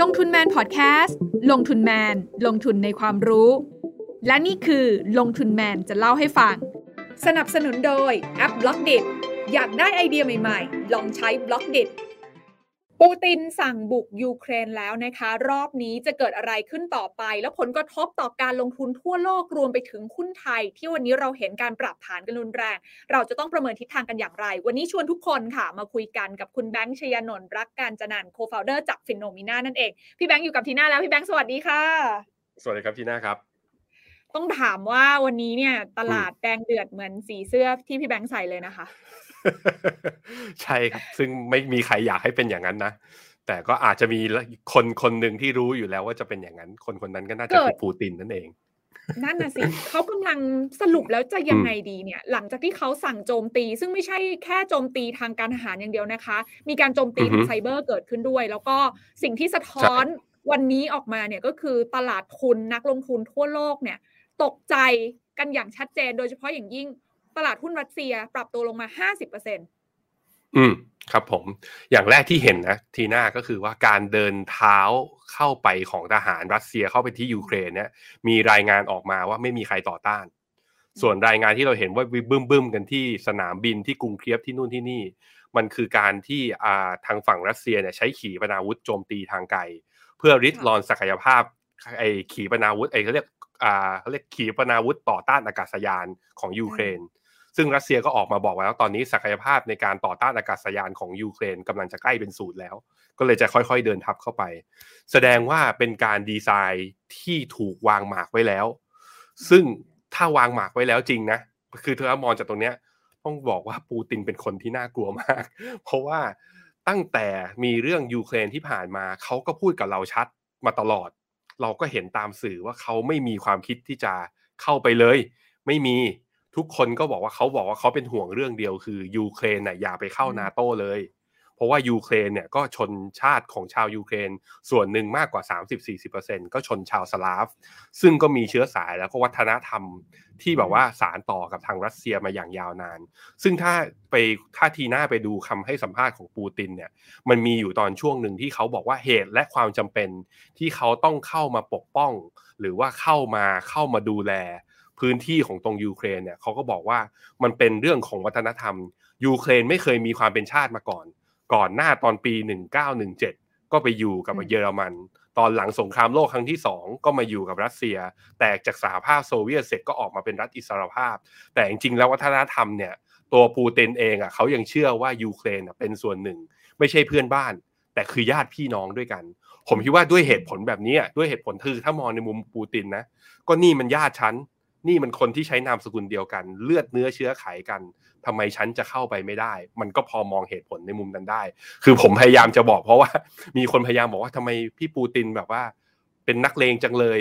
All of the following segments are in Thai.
ลงทุนแมนพอดแคสต์ลงทุนแมน ลงทุนในความรู้ และนี่คือลงทุนแมนจะเล่าให้ฟัง สนับสนุนโดยแอป Blockdit อยากได้ไอเดียใหม่ๆ ลองใช้ Blockdit ปูตินสั่งบุกยูเครนแล้วนะคะ รอบนี้จะเกิดอะไรขึ้นต่อไป แล้วผลกระทบต่อการลงทุนทั่วโลกรวมไปถึงหุ้นไทย ที่วันนี้เราเห็นการปรับฐานกันรุนแรง เราจะต้องประเมินทิศทางกันอย่างไร วันนี้ชวนทุกคนค่ะ มาคุยกันกับคุณแบงค์ชยนนท์รักกาญจนันท์ Co-Founder จาก FINNOMENA นั่นเอง พี่แบงค์อยู่กับทีน่าแล้วพี่แบงค์สวัสดีค่ะ สวัสดีครับทีน่าครับต้องถามว่าวันนี้เนี่ยตลาดแดงเดือดเหมือนสีเสื้อที่พี่แบงค์ใส่เลยนะคะ ใช่ครับ ซึ่งไม่มีใครอยากให้เป็นอย่างนั้นนะแต่ก็อาจจะมีคนคนหนึ่งที่รู้อยู่แล้วว่าจะเป็นอย่างนั้น คนคนนั้นก็น่าจะคือปูตินนั่นเอง นั่นน่ะสิเขากำลังสรุปแล้วจะยังไงดีเนี่ย หลังจากที่เขาสั่งโจมตี ซึ่งไม่ใช่แค่โจมตีทางการทหารอย่างเดียวนะคะ มีการโจมตีทางไซเบอร์เกิดขึ้นด้วย แล้วก็สิ่งที่สะท้อนวันนี้ออกมาเนี่ยก็คือตลาดทุนนักลงทุนทั่วโลกเนี่ย ตกใจกันอย่างชัดเจน โดยเฉพาะอย่างยิ่ง ตลาดหุ้นรัสเซียปรับตัวลงมา 50%อืมครับผมอย่างแรกที่เห็นนะทีหน้าก็คือว่าการเดินเท้าเข้าไปของทหารรัสเซียเข้าไปที่ยูเครนเนี่ยมีรายงานออกมาว่าไม่มีใครต่อต้าน ส่วนรายงานที่เราเห็นว่าบึ้มบึ้มกันที่สนามบินที่กรุงเคียบที่นู่นที่นี่ มันคือการที่อ่าทางฝั่งรัสเซียเนี่ยใช้ขีปนาวุธโจมตีทางไกล เพื่อริดรอนศักยภาพไอ้ขีปนาวุธไอ้เขาเรียกอ่าเขาเรียกขีปนาวุธต่อต้านอากาศยานของยูเครน ซึ่งรัสเซียก็ออกมาบอกแล้วตอนนี้ศักยภาพในการต่อต้านอากาศยานของยูเครนกำลังจะใกล้เป็นศูนย์แล้ว ก็เลยจะค่อยๆเดินทับเข้าไป แสดงว่าเป็นการดีไซน์ที่ถูกวางหมากไว้แล้ว ซึ่งถ้าวางหมากไว้แล้วจริงนะคือถ้ามองจากตรงเนี้ยต้องบอกว่าปูตินเป็นคนที่น่ากลัวมาก เพราะว่าตั้งแต่มีเรื่องยูเครนที่ผ่านมาเขาก็พูดกับเราชัดมาตลอด เราก็เห็นตามสื่อว่าเขาไม่มีความคิดที่จะเข้าไปเลย ไม่มี ทุกคนก็บอกว่าเขาบอกว่าเขาเป็นห่วงเรื่องเดียวคือยูเครนน่ะอย่าไปเข้านาโตเลย เพราะว่ายูเครนเนี่ยก็ชนชาติของชาวยูเครนส่วนหนึ่งมากกว่า 30-40%ก็ชนชาวสลาฟ ซึ่งก็มีเชื้อสายแล้วก็วัฒนธรรมที่แบบว่าสารต่อกับทางรัสเซียมาอย่างยาวนาน ซึ่งถ้าไปถ้าทีหน้าไปดูคำให้สัมภาษณ์ของปูตินเนี่ยมันมีอยู่ตอนช่วงหนึ่งที่เขาบอกว่าเหตุและความจำเป็นที่เขาต้องเข้ามาปกป้อง หรือว่าเข้ามาเข้ามาดูแล พื้นที่ของตรงยูเครนเนี่ยเขาก็บอกว่ามันเป็นเรื่องของวัฒนธรรม ยูเครนไม่เคยมีความเป็นชาติมาก่อน ก่อนหน้าตอนปี 1917 ก็ไปอยู่กับเยอรมัน ตอนหลังสงครามโลกครั้งที่สองก็มาอยู่กับรัสเซีย แตกจากสหภาพโซเวียตเสร็จก็ออกมาเป็นรัฐอิสรภาพ แต่จริงๆแล้ววัฒนธรรมเนี่ยตัวปูตินเองอะเขายังเชื่อว่ายูเครนเป็นส่วนหนึ่ง ไม่ใช่เพื่อนบ้าน แต่คือญาติพี่น้องด้วยกัน ผมคิดว่าด้วยเหตุผลแบบนี้ด้วยเหตุผลคือถ้ามองในมุมปูตินนะก็นี่มันญาติฉัน นี่มันคนที่ใช้นามสกุลเดียวกัน เลือดเนื้อเชื้อไขกันทำไมฉันจะเข้าไปไม่ได้ มันก็พอมองเหตุผลในมุมนั้นได้ คือผมพยายามจะบอกเพราะว่า มีคนพยายามบอกว่าทำไมพี่ปูตินแบบว่า เป็นนักเลงจังเลย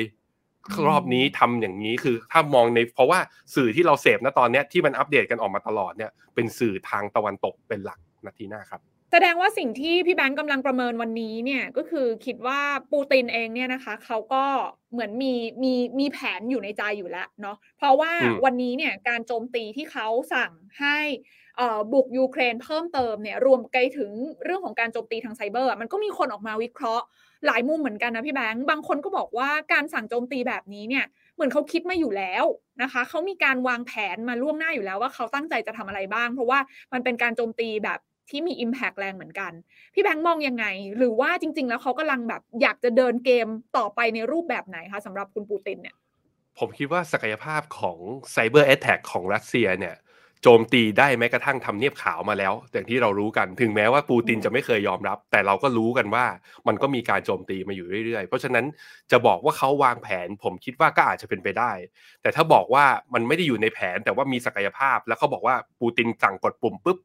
รอบนี้ทำอย่างนี้คือถ้ามองในเพราะว่าสื่อที่เราเสพนะตอนนี้ที่มันอัปเดตกันออกมาตลอดเนี่ยเป็นสื่อทางตะวันตกเป็นหลักนาทีหน้าครับ แสดงว่าสิ่งที่พี่แบงค์กำลังประเมินวันนี้เนี่ยก็คือคิดว่าปูตินเองเนี่ยนะคะเขาก็เหมือนมีมีมีแผนอยู่ในใจอยู่แล้วเนาะเพราะว่าวันนี้เนี่ยการโจมตีที่เขาสั่งให้บุกยูเครนเพิ่มเติมเนี่ยรวมไปถึงเรื่องของการโจมตีทางไซเบอร์ มันก็มีคนออกมาวิเคราะห์หลายมุมเหมือนกันนะพี่แบงค์บางคนก็บอกว่าการสั่งโจมตีแบบนี้เนี่ยเหมือนเขาคิดมาอยู่แล้วนะคะเขามีการวางแผนมาล่วงหน้าอยู่แล้วว่าเขาตั้งใจจะทำอะไรบ้าง เพราะว่ามันเป็นการโจมตีแบบ ที่มี Impact แรงเหมือนกัน พี่แบงค์มองยังไง หรือว่าจริง ๆ แล้วเขากำลังแบบอยากจะเดินเกมต่อไปในรูปแบบไหนคะสำหรับคุณปูตินเนี่ย ผมคิดว่าศักยภาพของไซเบอร์แอตแทกของรัสเซียเนี่ยโจมตีได้แม้กระทั่งทำเนียบขาวมาแล้ว อย่างที่เรารู้กันถึงแม้ว่าปูตินจะไม่เคยยอมรับ แต่เราก็รู้กันว่ามันก็มีการโจมตีมาอยู่เรื่อยๆ เพราะฉะนั้นจะบอกว่าเขาวางแผน ผมคิดว่าก็อาจจะเป็นไปได้ แต่ถ้าบอกว่ามันไม่ได้อยู่ในแผนแต่ว่ามีศักยภาพ แล้วเขาบอกว่าปูตินสั่งกดปุ่มปุ๊บ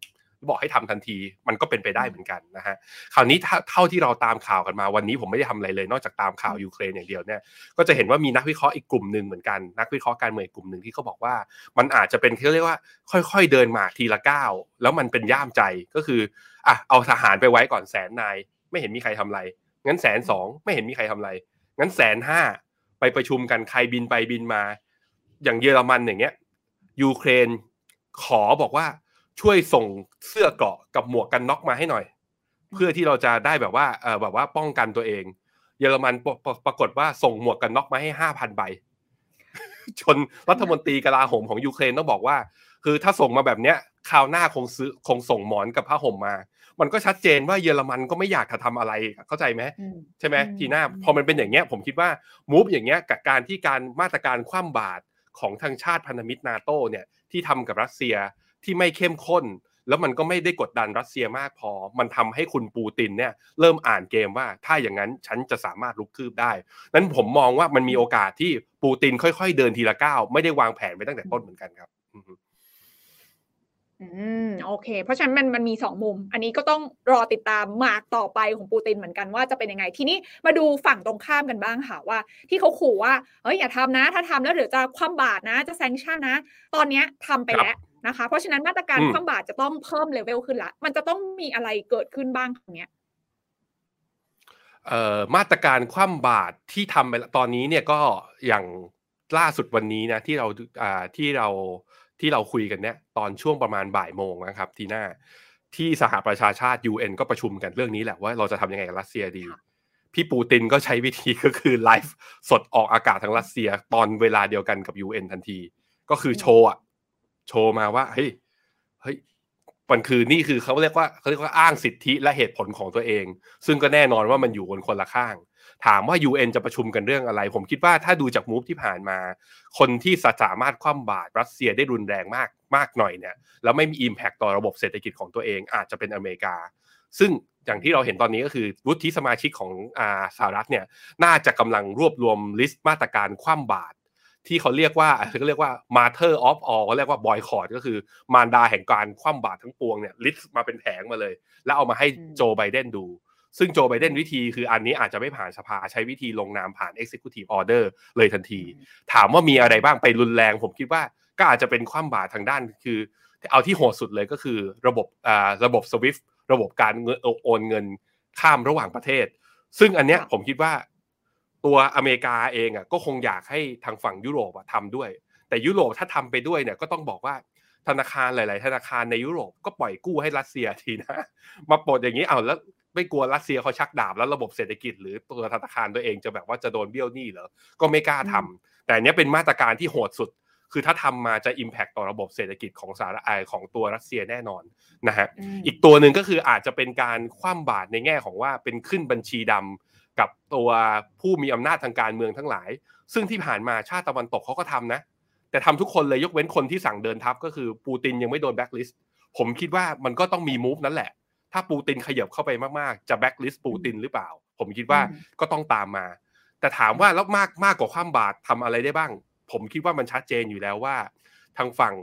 บอกให้ทำทันที มันก็เป็นไปได้เหมือนกันนะฮะคราวนี้เท่าที่เราตามข่าวกันมาวันนี้ผมไม่ได้ทำอะไรเลย นอกจากตามข่าวยูเครนอย่างเดียวเนี่ยก็จะเห็นว่ามีนักวิเคราะห์อีกกลุ่มหนึ่งเหมือนกันนักวิเคราะห์การเมืองกลุ่มหนึ่งที่เขาบอกว่ามันอาจจะเป็นเขาเรียกว่า ค่อยๆเดินมาทีละก้าวแล้วมันเป็นย่ามใจก็คืออะเอาทหารไปไว้ก่อนแสนนาย ไม่เห็นมีใครทำอะไรงั้นแสนสองไม่เห็นมีใครทำอะไรงั้นแสนห้าไปประชุมกันใครบินไปบินมา อย่างเยอรมันอย่างเงี้ยยูเครนขอบอกว่า ช่วยส่งเสื้อเกราะกับหมวกกันน็อกมาให้หน่อย เพื่อที่เราจะได้แบบว่าเออแบบว่าป้องกันตัวเอง เยอรมันปรากฏว่าส่งหมวกกันน็อกมาให้ห้าพันใบจนรัฐมนตรีกลาโหมของยูเครนต้องบอกว่า คือถ้าส่งมาแบบเนี้ยคราวหน้าคงซื้อคงส่งหมอนกับผ้าห่มมา มันก็ชัดเจนว่าเยอรมันก็ไม่อยากจะทำอะไรเข้าใจไหมใช่ไหมทีหน้าพอมันเป็นอย่างเงี้ยผมคิดว่ามูฟอย่างเงี้ยกับการที่การมาตรการคว่ำบาตรของทางชาติพันธมิตรนาโตเนี่ยที่ทำกับรัสเซีย ที่ไม่เข้มข้น แล้วมันก็ไม่ได้กดดันรัสเซียมากพอ มันทำให้คุณปูตินเนี่ยเริ่มอ่านเกมว่าถ้าอย่างนั้นฉันจะสามารถลุกคืบได้นั้นผมมองว่ามันมีโอกาสที่ปูตินค่อยๆ เดินทีละก้าวไม่ได้วางแผนไว้ตั้งแต่ต้นเหมือนกันครับอืมโอเค เพราะฉะนั้นมันมันมีสองมุม อันนี้ก็ต้องรอติดตามมากต่อไปของปูตินเหมือนกันว่าจะเป็นยังไง ทีนี้มาดูฝั่งตรงข้ามกันบ้างค่ะว่า ที่เขาขู่ว่าเฮ้ยอย่าทำนะ ถ้าทำแล้วเดี๋ยวจะคว่ำบาตรนะ จะแซงชั่นนะ ตอนนี้ทำไปแล้ว นะคะ เพราะฉะนั้นมาตรการคว่ำบาตรจะต้องเพิ่มเลเวลขึ้นละ มันจะต้องมีอะไรเกิดขึ้นบ้างตรงเนี้ยเอ่อมาตรการคว่ำบาตรที่ทำไปตอนนี้เนี่ยก็อย่างล่าสุดวันนี้นะที่เราอ่าที่เราที่เราคุยกันเนี่ยตอนช่วงประมาณบ่ายโมงนะครับ ทีหน้าที่สหประชาชาติ UN ก็ประชุมกันเรื่องนี้แหละว่าเราจะทำยังไงกับรัสเซียดี พี่ปูตินก็ใช้วิธีก็คือไลฟ์สดออกอากาศทางรัสเซีย ตอนเวลาเดียวกันกับ UN ทันที ก็คือโชว์อะ โชว์มาว่าเฮ้ยเฮ้ยมันคือนี่คือเขาเรียกว่าเขาเรียกว่าอ้างสิทธิและเหตุผลของตัวเอง ซึ่งก็แน่นอนว่ามันอยู่บนคนละข้าง ถามว่า UN จะประชุมกันเรื่องอะไร ผมคิดว่าถ้าดูจากมูฟที่ผ่านมา คนที่สามารถคว่ำบาตรรัสเซียได้รุนแรงมากมากหน่อยเนี่ยแล้วไม่มี impact ต่อระบบเศรษฐกิจของตัวเองอาจจะเป็นอเมริกา ซึ่งอย่างที่เราเห็นตอนนี้ก็คือวุฒิสมาชิกของอ่าสหรัฐเนี่ยน่าจะกำลังรวบรวม list มาตรการคว่ำบาตร ที่เขาเรียกว่าเขาเรียกว่า Mother of all เขาเรียกว่าบอยคอตก็คือมารดาแห่งการคว่ำบาตรทั้งปวงเนี่ย list มาเป็นแผงมาเลย แล้วเอามาให้โจไบเดนดู ซึ่งโจไบเดนวิธีคืออันนี้อาจจะไม่ผ่านสภาใช้วิธีลงนามผ่าน Executive Order เลยทันที ถามว่ามีอะไรบ้างไปรุนแรง ผมคิดว่าก็อาจจะเป็นความบาดทางด้านคือ เอาที่โหดสุดเลยก็คือระบบอ่าระบบ SWIFT ระบบการเงินโอนเงินข้ามระหว่างประเทศ ซึ่งอันเนี้ยผมคิดว่า ตัวอเมริกาเองอะก็คงอยากให้ทางฝั่งยุโรปทำด้วย แต่ยุโรปถ้าทำไปด้วยเนี่ยก็ต้องบอกว่าธนาคารหลาย ๆ ธนาคารในยุโรปก็ปล่อยกู้ให้รัสเซียทีนะ มาปลดอย่างนี้เอาแล้วไม่กลัวรัสเซียเขาชักดาบแล้วระบบเศรษฐกิจหรือตัวธนาคารตัวเองจะแบบว่าจะโดนเบี้ยวหนี้เหรอ ก็ไม่กล้าทำแต่เนี้ยเป็นมาตรการที่โหดสุด คือถ้าทำมาจะ impact ต่อระบบเศรษฐกิจของสหรัฐของตัวรัสเซียแน่นอนนะฮะ อีกตัวหนึ่งก็คืออาจจะเป็นการคว่ำบาตรในแง่ของว่าเป็นขึ้นบัญชีดำ กับตัวผู้มีอำนาจทางการเมืองทั้งหลาย ซึ่งที่ผ่านมาชาติตะวันตกเขาก็ทำนะ แต่ทำทุกคนเลยยกเว้นคนที่สั่งเดินทัพก็คือปูตินยังไม่โดนแบ็กลิสต์ผมคิดว่ามันก็ต้องมี move นั่นแหละ ถ้าปูตินขยับเข้าไปมากๆ จะแบ็กลิสต์ปูตินหรือเปล่า ผมคิดว่าก็ต้องตามมา แต่ถามว่าแล้วมากมากกว่าความบาดทำอะไรได้บ้าง ผมคิดว่ามันชัดเจนอยู่แล้วว่า ทางฝั่ง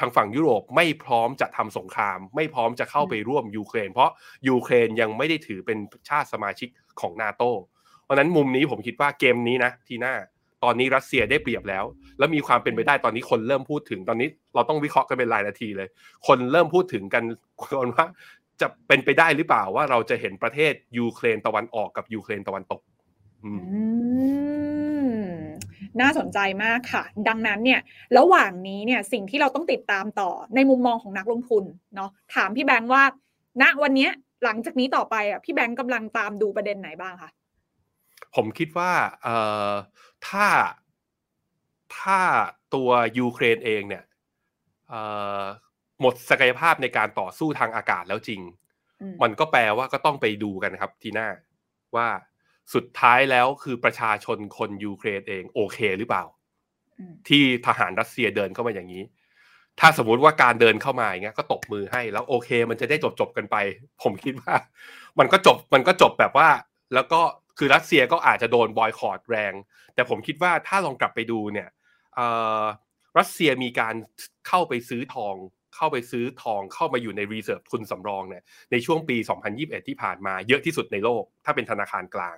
ทางฝั่งยุโรปไม่พร้อมจะทำสงคราม ไม่พร้อมจะเข้าไปร่วมยูเครน เพราะยูเครนยังไม่ได้ถือเป็นชาติสมาชิก ของนาโตเพราะนั้นมุมนี้ผมคิดว่าเกมนี้นะทีหน้าตอนนี้รัสเซียได้เปรียบแล้ว แล้วมีความเป็นไปได้ตอนนี้คนเริ่มพูดถึงตอนนี้เราต้องวิเคราะห์กันเป็นรายนาทีเลย คนเริ่มพูดถึงกันคนว่าจะเป็นไปได้หรือเปล่าว่าเราจะเห็นประเทศยูเครนตะวันออกกับยูเครนตะวันตกน่าสนใจมากค่ะ ดังนั้นเนี่ยระหว่างนี้เนี่ยสิ่งที่เราต้องติดตามต่อในมุมมองของนักลงทุนเนาะถามพี่แบงค์ว่า ณวันนี้ หลังจากนี้ต่อไปอะพี่แบงค์กำลังตามดูประเด็นไหนบ้างคะผมคิดว่าเอ่อถ้าถ้าตัวยูเครนเองเนี่ยเอ่อหมดศักยภาพในการต่อสู้ทางอากาศแล้วจริง มันก็แปลว่าก็ต้องไปดูกันครับทีหน้าว่าสุดท้ายแล้วคือประชาชนคนยูเครนเองโอเคหรือเปล่า ที่ทหารรัสเซียเดินเข้ามาอย่างนี้ ถ้าสมมติว่าการเดินเข้ามาอย่างเงี้ยก็ตบมือให้แล้วโอเค มันจะได้จบจบกันไป ผมคิดว่า มันก็จบมันก็จบแบบว่า แล้วก็คือรัสเซียก็อาจจะโดนบอยคอรดแรง แต่ผมคิดว่าถ้าลองกลับไปดูเนี่ยรัสเซียมีการเข้าไปซื้อทอง เข้าไปซื้อทองเข้ามาอยู่ในรีเซิร์ฟทุนสำรองเนี่ยในช่วงปี 2021 ที่ผ่านมาเยอะที่สุดในโลก ถ้าเป็นธนาคารกลาง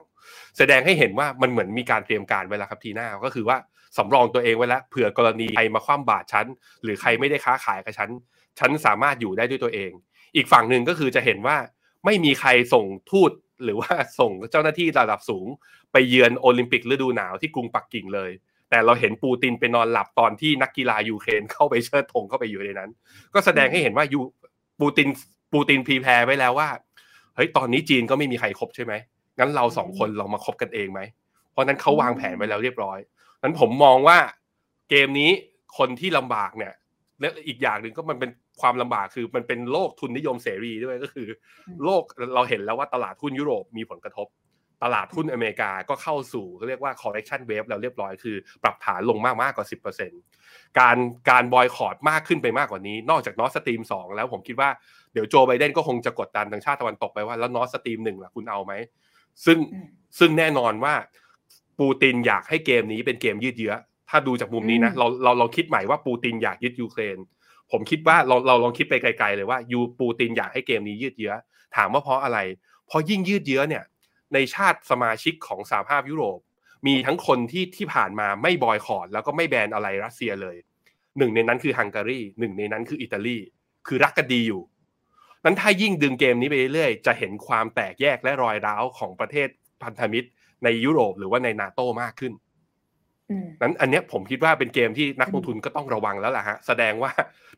แสดงให้เห็นว่ามันเหมือนมีการเตรียมการไว้แล้วครับทีหน้าก็คือว่าสำรองตัวเองไว้แล้วเผื่อกรณีใครมาคว่ำบาตรฉันหรือใครไม่ได้ค้าขายกับฉันฉันสามารถอยู่ได้ด้วยตัวเอง อีกฝั่งหนึ่งก็คือจะเห็นว่าไม่มีใครส่งทูตหรือว่าส่งเจ้าหน้าที่ระดับสูง ไปเยือนโอลิมปิกฤดูหนาวที่กรุงปักกิ่งเลย แต่เราเห็นปูตินไปนอนหลับตอนที่นักกีฬายูเครนเข้าไปเชิดธงเข้าไปอยู่ในนั้น ก็แสดงให้เห็นว่ายูปูตินปูตินพรีแพร์ไว้แล้วว่าเฮ้ยตอนนี้จีนก็ไม่มีใครครบใช่ไหมงั้นเราสองคนเรามาคบกันเองไหมเพราะนั้นเขาวางแผนไว้แล้วเรียบร้อยนั้นผมมองว่าเกมนี้คนที่ลำบากเนี่ยและอีกอย่างหนึ่งก็มันเป็นความลำบากคือมันเป็นโลกทุนนิยมเสรีด้วยก็คือ โลกเราเห็นแล้วว่าตลาดหุ้นยุโรปมีผลกระทบ ตลาดหุ้นอเมริกาก็เข้าสู่เขาเรียกว่า correction wave แล้วเรียบร้อยคือ ปรับฐานลงมากมากกว่า 10%การการบอยคอตมากขึ้นไปมากกว่านี้ นอกจาก Nord Stream สองแล้วผมคิดว่าเดี๋ยวโจไบเดนก็คงจะกดดันทางชาติตะวันตกไปว่าแล้ว Nord Stream หนึ่งล่ะคุณเอาไหม ซึ่งซึ่งแน่นอนว่าปูตินอยากให้เกมนี้เป็นเกมยืดเยื้อ ถ้าดูจากมุมนี้นะเราเราเราคิดใหม่ว่าปูตินอยากยึดยูเครน ผมคิดว่าเราเราลองคิดไปไกล ๆ เลยว่ายูปูตินอยากให้เกมนี้ยืดเยื้อ ถามว่าเพราะอะไร เพราะยิ่งยืดเยื้อเนี่ย ในชาติสมาชิกของสหภาพยุโรป มีทั้งคนที่ที่ผ่านมาไม่บอยคอรดแล้วก็ไม่แบนอะไรรัสเซียเลย หนึ่งในนั้นคือฮังการีหนึ่งในนั้นคืออิตาลีคือรักกันดีอยู่นั้นถ้ายิ่งดึงเกมนี้ไปเรื่อยๆจะเห็นความแตกแยกและรอยร้าวของประเทศพันธมิตรในยุโรปหรือว่าในนาโตมากขึ้นนั้นอันนี้ผมคิดว่าเป็นเกมที่นักลงทุนก็ต้องระวังแล้วล่ะฮะ แสดงว่า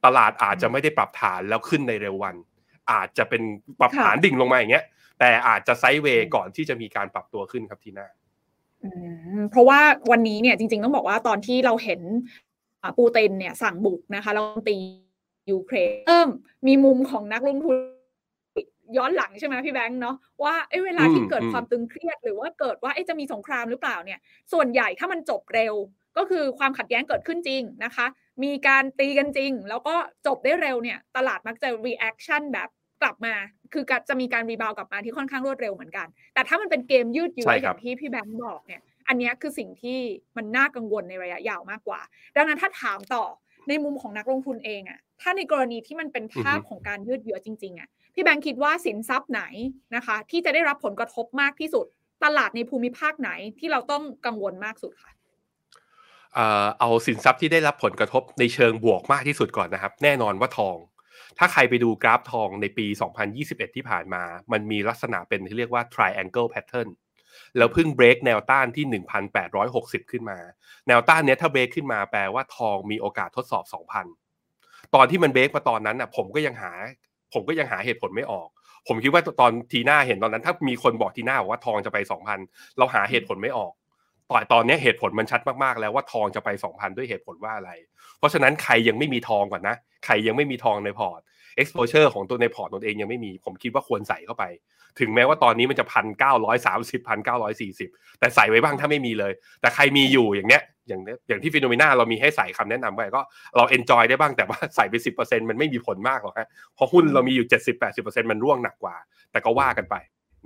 ตลาดอาจจะไม่ได้ปรับฐานแล้วขึ้นในเร็ววัน อาจจะเป็นปรับฐานดิ่งลงมาอย่างเงี้ย แต่อาจจะไซด์เวย์ก่อนที่จะมีการปรับตัวขึ้นครับทีหน้าเพราะว่าวันนี้เนี่ยจริง ๆ ต้องบอกว่าตอนที่เราเห็นปูตินเนี่ยสั่งบุกนะคะเราตียูเครนเริ่มมีมุมของนักลงทุนย้อนหลังใช่ไหมพี่แบงค์เนาะว่าเอ้เวลาที่เกิดความตึงเครียดหรือว่าเกิดว่าจะมีสงครามหรือเปล่าเนี่ย ส่วนใหญ่ถ้ามันจบเร็ว ก็คือความขัดแย้งเกิดขึ้นจริงนะคะ มีการตีกันจริง แล้วก็จบได้เร็วเนี่ย ตลาดมักจะ reaction แบบ กลับมา คือจะมีการรีบาวกลับมาที่ค่อนข้างรวดเร็วเหมือนกัน แต่ถ้ามันเป็นเกมยืดเยื้ออย่างที่พี่แบงค์บอกเนี่ย อันนี้คือสิ่งที่มันน่ากังวลในระยะยาวมากกว่า ดังนั้นถ้าถามต่อในมุมของนักลงทุนเองอะถ้าในกรณีที่มันเป็นภาพของการยืดเยื้อจริงๆอะพี่แบงค์คิดว่าสินทรัพย์ไหนนะคะ ที่จะได้รับผลกระทบมากที่สุด ตลาดในภูมิภาคไหนที่เราต้องกังวลมากสุดค่ะเอาสินทรัพย์ที่ได้รับผลกระทบในเชิงบวกมากที่สุดก่อนนะครับ แน่นอนว่าทอง ถ้าใครไปดูกราฟทองในปี 2021 ที่ผ่านมา มันมีลักษณะเป็นที่เรียกว่า triangle pattern แล้วเพิ่งเบรกแนวต้านที่ 1,860 ขึ้นมา แนวต้านเนี้ยถ้าเบรกขึ้นมาแปลว่าทองมีโอกาสทดสอบ 2,000 ตอนที่มันเบรกมาตอนนั้นน่ะผมก็ยังหา ผมก็ยังหาเหตุผลไม่ออก ผมคิดว่าตอนทีหน้าเห็นตอนนั้น ถ้ามีคนบอกทีหน้าบอกว่าทองจะไปสองพันเราหาเหตุผลไม่ออก แต่ตอนนี้เหตุผลมันชัดมากๆแล้วว่าทองจะไปสองพันด้วยเหตุผลว่าอะไร เพราะฉะนั้นใครยังไม่มีทองก่อนนะใครยังไม่มีทองในพอร์ต exposure ของตัวในพอร์ตตนเองยังไม่มีผมคิดว่าควรใส่เข้าไป ถึงแม้ว่าตอนนี้มันจะพันเก้าร้อยสามสิบพันเก้าร้อยสี่สิบแต่ใส่ไว้บ้างถ้าไม่มีเลย แต่ใครมีอยู่อย่างเนี้ยอย่างอย่างที่ FINNOMENA เรามีให้ใส่คำแนะนำไว้ก็เราเอนจอยได้บ้างแต่ว่าใส่ไปสิบเปอร์เซ็นมันไม่มีผลมากหรอกฮะเพราะหุ้นเรามีอยู่เจ็ดสิบแปดสิบเปอร์เซ็นมันร่วงหนักกว่า แต่ก็ว่ากันไป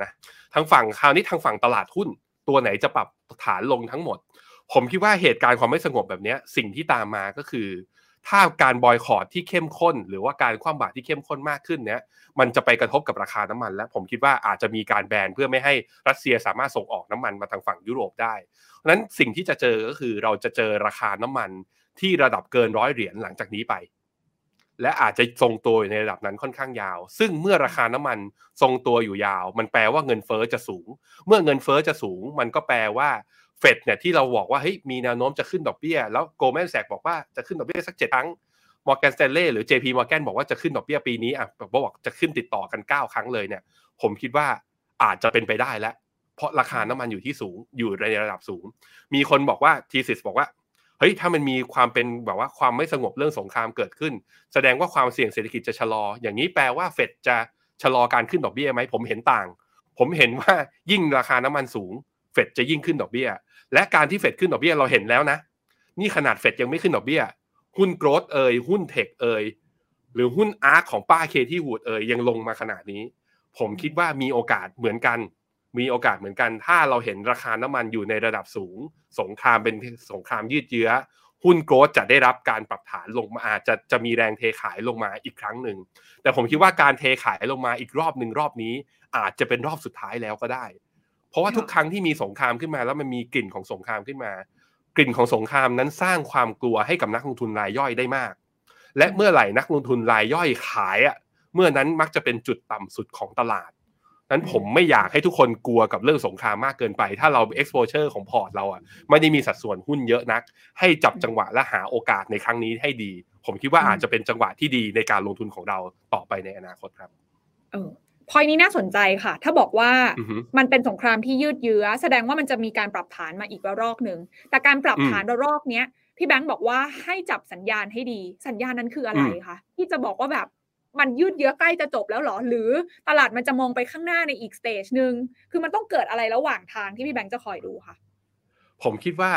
นะทางฝั่งคราวนี้ทางฝั่งตลาดหุ้น ตัวไหนจะปรับฐานลงทั้งหมด ผมคิดว่าเหตุการณ์ความไม่สงบแบบนี้สิ่งที่ตามมาก็คือ ถ้าการบอยคอรดที่เข้มข้น หรือว่าการคว่ำบาตรที่เข้มข้นมากขึ้นเนี้ยมันจะไปกระทบกับราคาน้ำมัน และผมคิดว่าอาจจะมีการแบนเพื่อไม่ให้รัสเซียสามารถส่งออกน้ำมันมาทางฝั่งยุโรปได้นั้นสิ่งที่จะเจอก็คือเราจะเจอราคาน้ำมันที่ระดับเกินร้อยเหรียญหลังจากนี้ไป และอาจจะทรงตัวอยู่ในระดับนั้นค่อนข้างยาว ซึ่งเมื่อราคาน้ำมันทรงตัวอยู่ยาว มันแปลว่าเงินเฟอ้อจะสูง เมื่อเงินเฟอ้อจะสูง มันก็แปลว่าเฟดเนี่ยที่เราบอกว่าเฮ้ยมีแนวโน้มจะขึ้นดอกเบี้ย แล้วโกลแมนแซกบอกว่าจะขึ้นดอกเบี้ยสักเจ็ดครั้งมอร์แกนสเตนเล่หรือ JP Morgan บอกว่าจะขึ้นดอกเบี้ยปีนี้อะบอกจะขึ้นติดต่อกัน 9 ครั้งเลยเนี่ย ผมคิดว่าอาจจะเป็นไปได้แล้ว เพราะราคาน้ำมันอยู่ที่สูงอยู่ในระดับสูง มีคนบอกว่าทีสิสบอกว่า เฮ้ยถ้ามันมีความเป็นแบบว่าความไม่สงบเรื่องสงครามเกิดขึ้น แสดงว่าความเสี่ยงเศรษฐกิจจะชะลอ อย่างนี้แปลว่าเฟดจะชะลอการขึ้นดอกเบี้ยไหมผมเห็นต่าง ผมเห็นว่ายิ่งราคาน้ำมันสูง เฟดจะยิ่งขึ้นดอกเบี้ย และการที่เฟดขึ้นดอกเบี้ยเราเห็นแล้วนะ นี่ขนาดเฟดยังไม่ขึ้นดอกเบี้ย หุ้นโกรดเอ่ยหุ้นเทคเอ่ยหรือหุ้นอาร์คของป้าเคที่วูดเอ่ยยังลงมาขนาดนี้ ผมคิดว่ามีโอกาสเหมือนกัน มีโอกาสเหมือนกัน ถ้าเราเห็นราคาน้ำมันอยู่ในระดับสูง สงครามเป็นสงครามยืดเยื้อ หุ้นโกลดจะได้รับการปรับฐานลงมาอาจจะจะมีแรงเทขายลงมาอีกครั้งหนึ่ง แต่ผมคิดว่าการเทขายลงมาอีกรอบหนึ่งรอบนี้ อาจจะเป็นรอบสุดท้ายแล้วก็ได้ เพราะว่าทุกครั้งที่มีสงครามขึ้นมา แล้วมันมีกลิ่นของสงครามขึ้นมา กลิ่นของสงครามนั้นสร้างความกลัวให้กับนักลงทุนรายย่อยได้มาก และเมื่อไหร่นักลงทุนรายย่อยขายอะเมื่อนั้นมักจะเป็นจุดต่ำสุดของตลาด นั้นผมไม่อยากให้ทุกคนกลัวกับเรื่องสงครามมากเกินไป ถ้าเรา exposure ของพอร์ตเราอะไม่ได้มีสัดส่วนหุ้นเยอะนัก ให้จับจังหวะและหาโอกาสในครั้งนี้ให้ดี ผมคิดว่าอาจจะเป็นจังหวะที่ดีในการลงทุนของเราต่อไปในอนาคตครับเออพอยนี้น่าสนใจค่ะ ถ้าบอกว่ามันเป็นสงครามที่ยืดเยื้อ แสดงว่ามันจะมีการปรับฐานมาอีกระลอกหนึ่งแต่การปรับฐานระลอกเนี้ยพี่แบงค์บอกว่าให้จับสัญญาณให้ดี สัญญาณนั้นคืออะไรคะที่จะบอกว่าแบบ มันยืดเยื้อใกล้จะจบแล้วหรอ หรือตลาดมันจะมองไปข้างหน้าในอีก stage หนึ่งคือมันต้องเกิดอะไรระหว่างทางที่พี่แบงค์จะคอยดูค่ะ ผมคิดว่า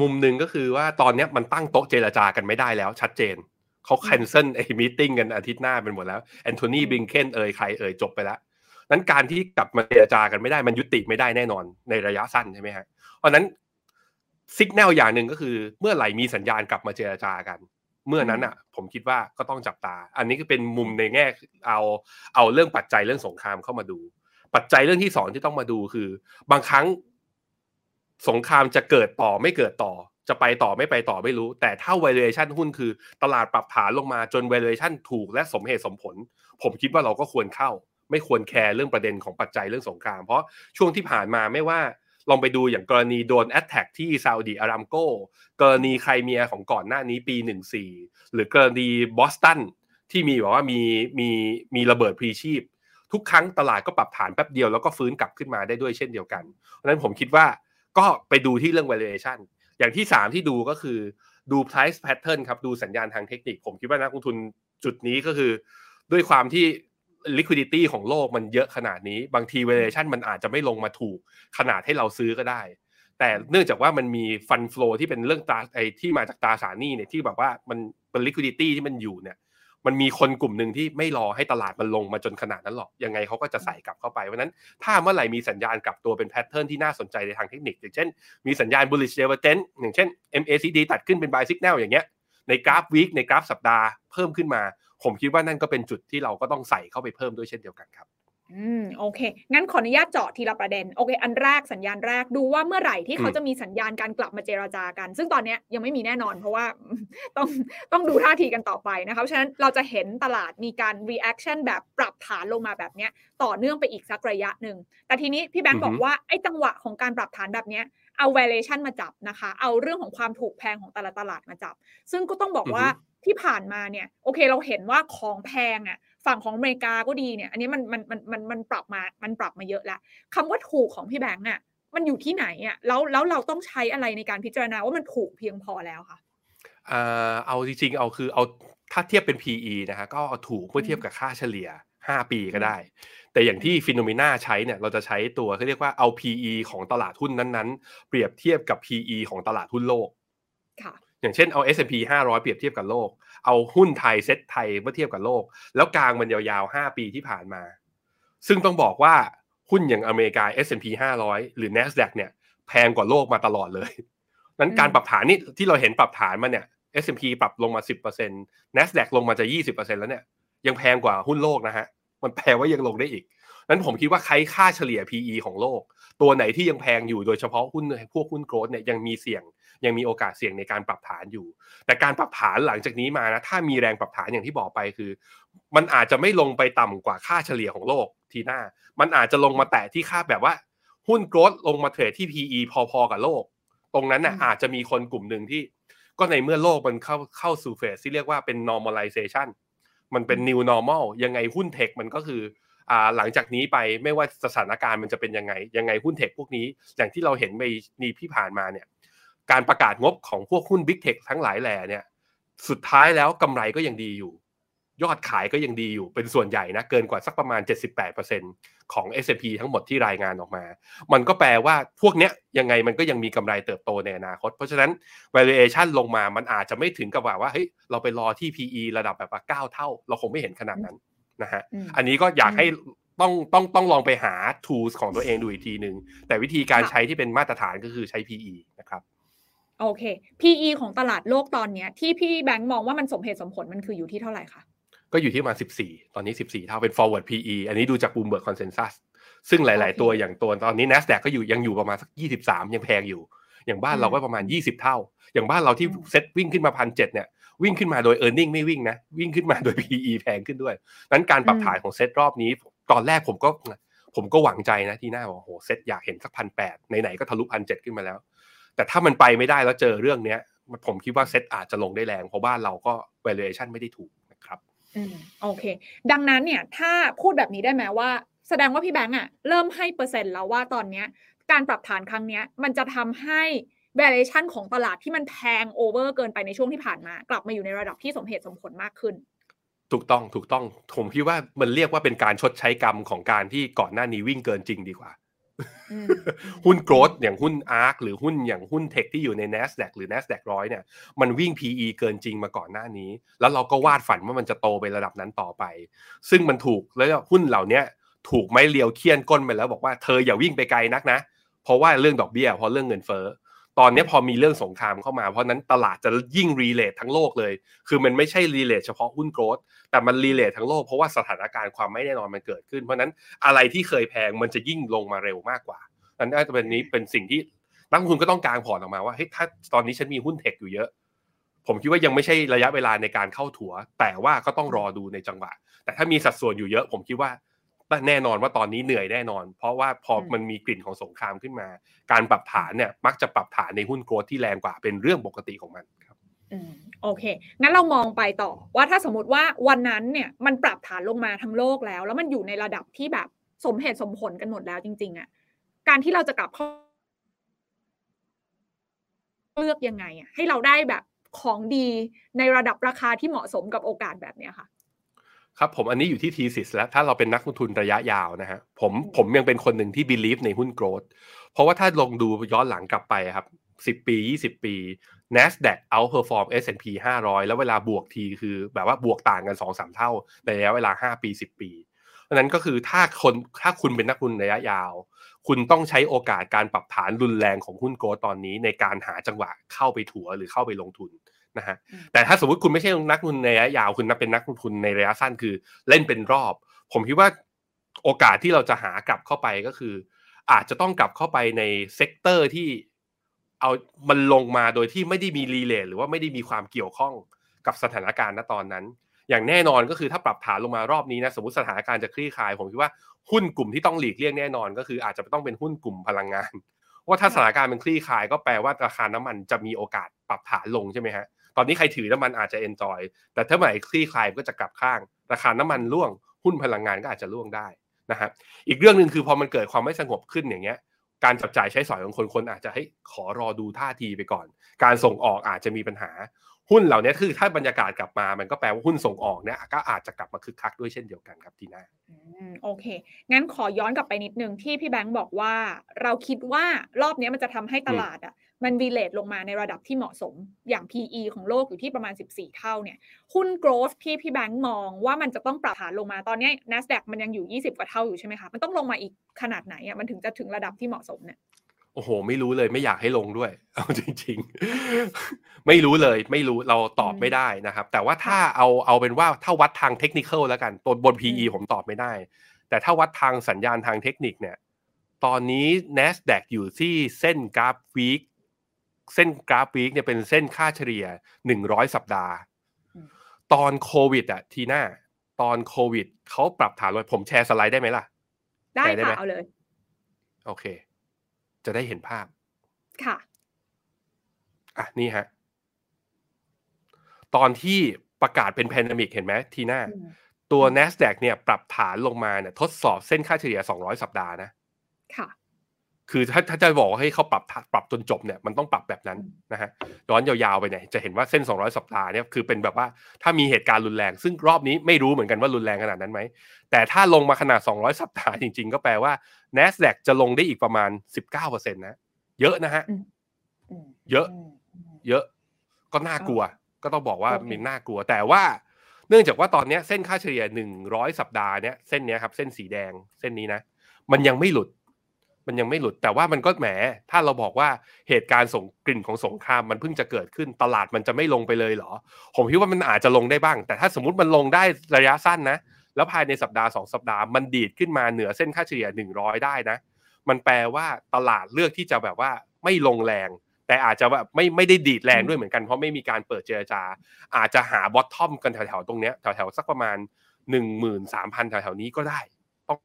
มุมหนึ่งก็คือว่าตอนนี้มันตั้งโต๊ะเจรจากันไม่ได้แล้ว ชัดเจนเขา cancel ไอ้ meeting กันอาทิตย์หน้าเป็นหมดแล้วแอนโทนีบลิงเคนเอ่ยใครเอ่ยจบไปแล้วนั้นการที่กลับมาเจรจากันไม่ได้มันยุติไม่ได้แน่นอนในระยะสั้นใช่ไหมฮะเพราะนั้นสัญญาณอย่างหนึ่งก็คือ เมื่อไหร่มีสัญญาณกลับมาเจรจากัน เมื่อนั้นอะ ผมคิดว่าก็ต้องจับตา อันนี้ก็เป็นมุมในแง่เอาเอาเรื่องปัจจัยเรื่องสงครามเข้ามาดู ปัจจัยเรื่องที่สองที่ต้องมาดูคือ บางครั้ง สงครามจะเกิดต่อไม่เกิดต่อ จะไปต่อไม่ไปต่อไม่รู้ แต่ถ้า valuation หุ้นคือ ตลาดปรับฐานลงมาจน valuation ถูกและสมเหตุสมผล ผมคิดว่าเราก็ควรเข้า ไม่ควรแคร์เรื่องประเด็นของปัจจัยเรื่องสงคราม เพราะช่วงที่ผ่านมาไม่ว่า ลองไปดูอย่างกรณีโดน attack ที่ซาอุดีอารามโกกรณีไครเมียของก่อนหน้านี้ปี 14 หรือกรณีบอสตันที่มีบอกว่ามีมีมีระเบิดพรีชีพ ทุกครั้งตลาดก็ปรับฐานแป๊บเดียวแล้วก็ฟื้นกลับขึ้นมาได้ด้วยเช่นเดียวกัน เพราะฉะนั้นผมคิดว่าก็ไปดูที่เรื่อง valuation อย่างที่สามที่ดูก็คือดู price pattern ครับ ดูสัญญาณทางเทคนิค ผมคิดว่านักลงทุนจุดนี้ก็คือ ด้วยความที่ liquidity ของโลกมันเยอะขนาดนี้ บางที valuation มันอาจจะไม่ลงมาถูกขนาดให้เราซื้อก็ได้ แต่เนื่องจากว่ามันมีฟันฟลอที่เป็นเรื่องตาไอที่มาจากตาสานี้เนี่ยที่แบบว่ามันเป็น liquidity ที่มันอยู่เนี่ย มันมีคนกลุ่มหนึ่งที่ไม่รอให้ตลาดมันลงมาจนขนาดนั้นหรอก ยังไงเขาก็จะใส่กลับเข้าไปเพราะนั้นถ้าเมื่อไหร่มีสัญญาณกลับตัวเป็นแพทเทิร์นที่น่าสนใจในทางเทคนิค อย่างเช่น มีสัญญาณ bullish divergence อย่างเช่น MACD ตัดขึ้นเป็น buy signal อย่างเงี้ยในกราฟวีคในกราฟสัปดาห์เพิ่มขึ้นมา ผมคิดว่านั่นก็เป็นจุดที่เราก็ต้องใส่เข้าไปเพิ่มด้วยเช่นเดียวกันครับอืมโอเค งั้นขออนุญาตเจาะทีละประเด็นโอเค อันแรกสัญญาณแรกดูว่าเมื่อไหร่ที่เขาจะมีสัญญาณการกลับมาเจราจากัน ซึ่งตอนนี้ยังไม่มีแน่นอน เพราะว่าต้องต้องดูท่าทีกันต่อไปนะคะเพราะฉะนั้นเราจะเห็นตลาดมีการ reaction แบบปรับฐานลงมาแบบนี้ต่อเนื่องไปอีกสักระยะหนึ่งแต่ทีนี้พี่แบงค์บอกว่าไอ้จังหวะของการปรับฐานแบบนี้เอา valuation มาจับนะคะ เอาเรื่องของความถูกแพงของแต่ละตลาดมาจับ ซึ่งก็ต้องบอกว่า ที่ผ่านมาเนี่ยโอเคเราเห็นว่าของแพงอะฝั่งของอเมริกาก็ดีเนี่ย อันนี้มันมันมันมันมันปรับมามันปรับมาเยอะแล้วคำว่าถูกของพี่แบงค์อะมันอยู่ที่ไหนอะแล้วแล้วเราต้องใช้อะไรในการพิจารณาว่ามันถูกเพียงพอแล้วค่ะเอาจริงๆเอาคือเอาถ้าเทียบเป็น PE นะฮะก็เอาถูกเมื่อเทียบกับค่าเฉลี่ย 5 ปีก็ได้ แต่อย่างที่ฟิโนเมนาใช้เนี่ยเราจะใช้ตัวเขาเรียกว่าเอา PE ของตลาดหุ้นนั้นๆ เปรียบเทียบกับ PE ของตลาดหุ้นโลก อย่างเช่นเอา S&P 500 เปรียบเทียบกับโลก เอาหุ้นไทยเซ็ตไทยเมื่อเทียบกับโลก แล้วกลางมันยาวๆ 5 ปีที่ผ่านมา ซึ่งต้องบอกว่าหุ้นอย่างอเมริกา S&P 500 หรือ NASDAQ เนี่ยแพงกว่าโลกมาตลอดเลย นั้นการปรับฐานนี่ที่เราเห็นปรับฐานมาเนี่ย S&P ปรับลงมา 10% NASDAQ ลงมาจะ 20%แล้วเนี่ยยังแพงกว่าหุ้นโลกนะฮะ มันแปลว่ายังลงได้อีก นั้นผมคิดว่าใครค่าเฉลี่ย PE ของโลก ตัวไหนที่ยังแพงอยู่โดยเฉพาะหุ้นพวกหุ้นโกลด์เนี่ยยังมีเสี่ยง ยังมีโอกาสเสี่ยงในการปรับฐานอยู่ แต่การปรับฐานหลังจากนี้มานะถ้ามีแรงปรับฐานอย่างที่บอกไปคือ มันอาจจะไม่ลงไปต่ำกว่าค่าเฉลี่ยของโลกทีหน้า มันอาจจะลงมาแตะที่ค่าแบบว่า หุ้นโกลด์ลงมาเทรดที่ PE พอๆกับโลก ตรงนั้นน่ะอาจจะมีคนกลุ่มหนึ่งที่ ก็ในเมื่อโลกมันเข้าเข้าสู่เฟสที่เรียกว่าเป็น normalization มันเป็น new normal ยังไงหุ้นเทคมันก็คืออ่าหลังจากนี้ไปไม่ว่าสถานการณ์มันจะเป็นยังไง ยังไงหุ้นเทคพวกนี้ อย่างที่เราเห็นในนีที่ผ่านมาเนี่ย การประกาศงบของพวกหุ้นบิ๊กเทคทั้งหลายแหล่เนี่ย สุดท้ายแล้วกำไรก็ยังดีอยู่ ยอดขายก็ยังดีอยู่ เป็นส่วนใหญ่นะ เกินกว่าสักประมาณ 78%ของ S&P ทั้งหมดที่รายงานออกมา มันก็แปลว่าพวกเนี้ยยังไงมันก็ยังมีกำไรเติบโตในอนาคต เพราะฉะนั้น valuation ลงมา มันอาจจะไม่ถึงกับว่าว่าเฮ้ยเราไปรอที่ PE ระดับแบบเก้าเท่า เราคงไม่เห็นขนาดนั้นนะฮะ อันนี้ก็อยากให้ต้องต้องต้องลองไปหา tools ของตัวเองดูอีกทีหนึ่งแต่วิธีการใช้ที่เป็นมาตรฐานก็คือใช้ PE นะครับ โอเค PE ของตลาดโลกตอนนี้ที่พี่แบงค์มองว่ามันสมเหตุสมผลมันคืออยู่ที่เท่าไหร่คะก็อยู่ที่ประมาณ14 ตอนนี้ 14 เท่าเป็น forward PE อันนี้ดูจาก Bloomberg Consensus ซึ่งหลาย ๆ ตัวอย่างตัวตอนนี้ NASDAQ ก็อยู่ยังอยู่ประมาณสัก 23 ยังแพงอยู่ อย่างบ้านเราก็ประมาณ 20 เท่า อย่างบ้านเราที่เซ็ตวิ่งขึ้นมาพันเเนี่ยวิ่งขึ้นมาโดย e a r n i n g ไม่วิ่งนะ วิ่งขึ้นมาโดย PE แพงขึ้นด้วย นั้นการปรับฐานของเซ็ตรอบนี้ ตอนแรกผมก็ผมก็หวังใจนะที่หน้าบอกโหเซ็ตอยากเห็นสักพันแปดไหนๆก็ทะลุพันเขึ้นมาแล้ว แต่ถ้ามันไปไม่ได้แล้วเจอเรื่องเนี้ย ผมคิดว่าเซ็ตอาจจะลงได้แรง เพราะบ้านเราก็ valuation ไม่ได้ถูกนะครับอืมโอเค ดังนั้นเนี่ยถ้าพูดแบบนี้ได้ไหมว่า แสดงว่าพี่แบงก์อะเริ่มให้เปอร์เซ็นต์แล้วว่าตอนเนี้ย การปรับฐานครั้งเนี้ย มันจะทำให้ valuation ของตลาดที่มันแพงโอเวอร์เกินไปในช่วงที่ผ่านมา กลับมาอยู่ในระดับที่สมเหตุสมผลมากขึ้น ถูกต้องถูกต้อง ผมคิดว่ามันเรียกว่าเป็นการชดใช้กรรมของการที่ก่อนหน้านี้วิ่งเกินจริงดีกว่า หุ้น growth อย่างหุ้น ARK หรือหุ้นอย่างหุ้น tech ที่อยู่ใน NASDAQ หรือ NASDAQ ร้อยเนี่ยมันวิ่ง PE เกินจริงมาก่อนหน้านี้ แล้วเราก็วาดฝันว่ามันจะโตไประดับนั้นต่อไป ซึ่งมันถูกแล้วหุ้นเหล่านี้ถูกไม้เรียวเฆี่ยนก้นไปแล้วบอกว่าเธออย่าวิ่งไปไกลนักนะ เพราะว่าเรื่องดอกเบี้ยเพราะเรื่องเงินเฟ้อ ตอนนี้พอมีเรื่องสงครามเข้ามา เพราะนั้นตลาดจะยิ่ง re-rate ทั้งโลกเลย คือมันไม่ใช่ re-rate เฉพาะหุ้น growth แต่มัน re-rate ทั้งโลกเพราะว่าสถานการณ์ความไม่แน่นอนมันเกิดขึ้น เพราะนั้นอะไรที่เคยแพงมันจะยิ่งลงมาเร็วมากกว่าอันนี้จะเป็นนี้เป็นสิ่งที่นักลงทุนก็ต้องการพอร์ตออกมาว่าเฮ้ยถ้าตอนนี้ฉันมีหุ้นเทคอยู่เยอะ ผมคิดว่ายังไม่ใช่ระยะเวลาในการเข้าถัว แต่ว่าก็ต้องรอดูในจังหวะ แต่ถ้ามีสัดส่วนอยู่เยอะ ผมคิดว่า แน่นอนว่าตอนนี้เหนื่อยแน่นอน เพราะว่าพอมันมีกลิ่นของสงครามขึ้นมา การปรับฐานเนี่ยมักจะปรับฐานในหุ้นโกลด์ที่แรงกว่าเป็นเรื่องปกติของมันครับอืมโอเค งั้นเรามองไปต่อว่าถ้าสมมติว่าวันนั้นเนี่ยมันปรับฐานลงมาทั้งโลกแล้ว แล้วมันอยู่ในระดับที่แบบสมเหตุสมผลกันหมดแล้วจริง ๆอะ่ะ การที่เราจะกลับเข้าเลือกยังไงอะให้เราได้แบบของดีในระดับราคาที่เหมาะสมกับโอกาสแบบเนี้ยค่ะ ครับผมอันนี้อยู่ที่ทีสิสแล้ว ถ้าเราเป็นนักลงทุนระยะยาวนะฮะผมผมยังเป็นคนหนึ่งที่บิลีฟในหุ้นโกรดเพราะว่าถ้าลงดูย้อนหลังกลับไปครับสิบปียี่สิบปี NASDAQ outperform S&P 500 แล้วเวลาบวกทีคือแบบว่าบวกต่างกันสองสามเท่าในระยะเวลาห้าปีสิบปีเพราะนั้นก็คือถ้าคนถ้าคุณเป็นนักลงทุนระยะยาว คุณต้องใช้โอกาสการปรับฐานรุนแรงของหุ้น growth ตอนนี้ในการหาจังหวะเข้าไปถัวหรือเข้าไปลงทุน นะฮะแต่ถ้าสมมติคุณไม่ใช่นักลงทุนในระยะยาวคุณนับเป็นนักลงทุนในระยะสั้นคือ เล่นเป็นรอบ ผมคิดว่าโอกาสที่เราจะหากลับเข้าไปก็คือ อาจจะต้องกลับเข้าไปใน sector ที่เอามันลงมาโดยที่ไม่ได้มี relate หรือว่าไม่ได้มีความเกี่ยวข้องกับสถานการณ์ณตอนนั้น อย่างแน่นอนก็คือถ้าปรับฐานลงมารอบนี้นะสมมติสถานการณ์จะคลี่คลาย ผมคิดว่าหุ้นกลุ่มที่ต้องหลีกเลี่ยงแน่นอนก็คือ อาจจะต้องเป็นหุ้นกลุ่มพลังงานว่าถ้าสถานการณ์มันคลี่คลายก็แปลว่าราคาน้ำมันจะมีโอกาสปรับฐานลงใช่ไหมฮะ ตอนนี้ใครถือน้ำมันอาจจะเอนจอยแต่ถ้าไหร่คลี่คลายก็จะกลับข้าง ราคาน้ำมันร่วงหุ้นพลังงานก็อาจจะร่วงได้นะฮะอีกเรื่องหนึ่งคือพอมันเกิดความไม่สงบขึ้นอย่างเงี้ย การจับจ่ายใช้สอยของคนคนอาจจะให้ขอรอดูท่าทีไปก่อน การส่งออกอาจจะมีปัญหา หุ้นเหล่านี้คือถ้าบรรยากาศกลับมา มันก็แปลว่าหุ้นส่งออกเนี่ยก็อาจจะกลับมาคึกคักด้วยเช่นเดียวกันครับทีน่าโอเค งั้นขอย้อนกลับไปนิดนึงที่พี่แบงค์บอกว่า เราคิดว่ารอบนี้มันจะทำให้ตลาดอะมันวีเลตลงมาในระดับที่เหมาะสมอย่าง PE ของโลกอยู่ที่ประมาณ 14 เท่าเนี่ยหุ้น growth ที่พี่แบงค์มองว่ามันจะต้องปรับฐานลงมาตอนนี้ NASDAQ มันยังอยู่ 20 กว่าเท่าอยู่ใช่ไหมคะมันต้องลงมาอีกขนาดไหนอะมันถึงจะถึงระดับที่เหมาะสมเนี่ย โอ้โห ไม่รู้เลยไม่อยากให้ลงด้วย เอาจริง ๆ ไม่รู้เลย ไม่รู้เราตอบไม่ได้นะครับ แต่ว่าถ้าเอาเอาเป็นว่าถ้าวัดทางเทคนิคแล้วกันตัวบน PE ผมตอบไม่ได้ แต่ถ้าวัดทางสัญญาณทางเทคนิคเนี่ย ตอนนี้ NASDAQ อยู่ที่เส้นกราฟวีคเส้นกราฟวีคเนี่ยเป็นเส้นค่าเฉลี่ยหนึ่งร้อยสัปดาห์ ตอนโควิดอะทีหน้า ตอนโควิดเขาปรับฐานลงผมแชร์สไลด์ได้ไหมล่ะ ได้ค่ะเอาเลย โอเค จะได้เห็นภาพ ค่ะ อะ นี่ฮะ ตอนที่ประกาศเป็นแพนดมิกเห็นไหมทีหน้า ตัว NASDAQ เนี่ย ปรับฐานลงมาเนี่ยทดสอบเส้นค่าเฉลี่ย 200 สัปดาห์นะ ค่ะ คือถ้าถ้าจะบอกให้เขาปรับปรับจนจบเนี่ยมันต้องปรับแบบนั้นนะฮะย้อนยาวๆไปเนี่ยจะเห็นว่าเส้น 200 สัปดาห์เนี่ยคือเป็นแบบว่าถ้ามีเหตุการณ์รุนแรง ซึ่งรอบนี้ไม่รู้เหมือนกันว่ารุนแรงขนาดนั้นไหม แต่ถ้าลงมาขนาด 200 สัปดาห์จริง ๆ ก็แปลว่า NASDAQ จะลงได้อีกประมาณ 19%นะเยอะนะฮะเยอะ เยอะ ก็น่ากลัว ก็ต้องบอกว่ามีน่ากลัว แต่ว่าเนื่องจากว่าตอนนี้เส้นค่าเฉลี่ยหนึ่งร้อยสัปดาห์เนี้ยเส้นเนี้ยครับเส้นสีแดงเส้นนี้นะมันยังไม่หลุด มันยังไม่หลุดแต่ว่ามันก็แหม ถ้าเราบอกว่าเหตุการณ์ส่งกลิ่นของสงครามมันเพิ่งจะเกิดขึ้นตลาดมันจะไม่ลงไปเลยเหรอ ผมคิดว่ามันอาจจะลงได้บ้าง แต่ถ้าสมมติมันลงได้ระยะสั้นนะ แล้วภายในสัปดาห์สองสัปดาห์มันดีดขึ้นมาเหนือเส้นค่าเฉลี่ยหนึ่งร้อยได้นะ มันแปลว่าตลาดเลือกที่จะแบบว่าไม่ลงแรง แต่อาจจะแบบไม่ไม่ได้ดีดแรงด้วยเหมือนกันเพราะไม่มีการเปิดเจรจา อาจจะหาบอททอมกันแถวๆตรงเนี้ยแถวๆสักประมาณหนึ่งหมื่นสามพันแถวๆนี้ก็ได้ต้อง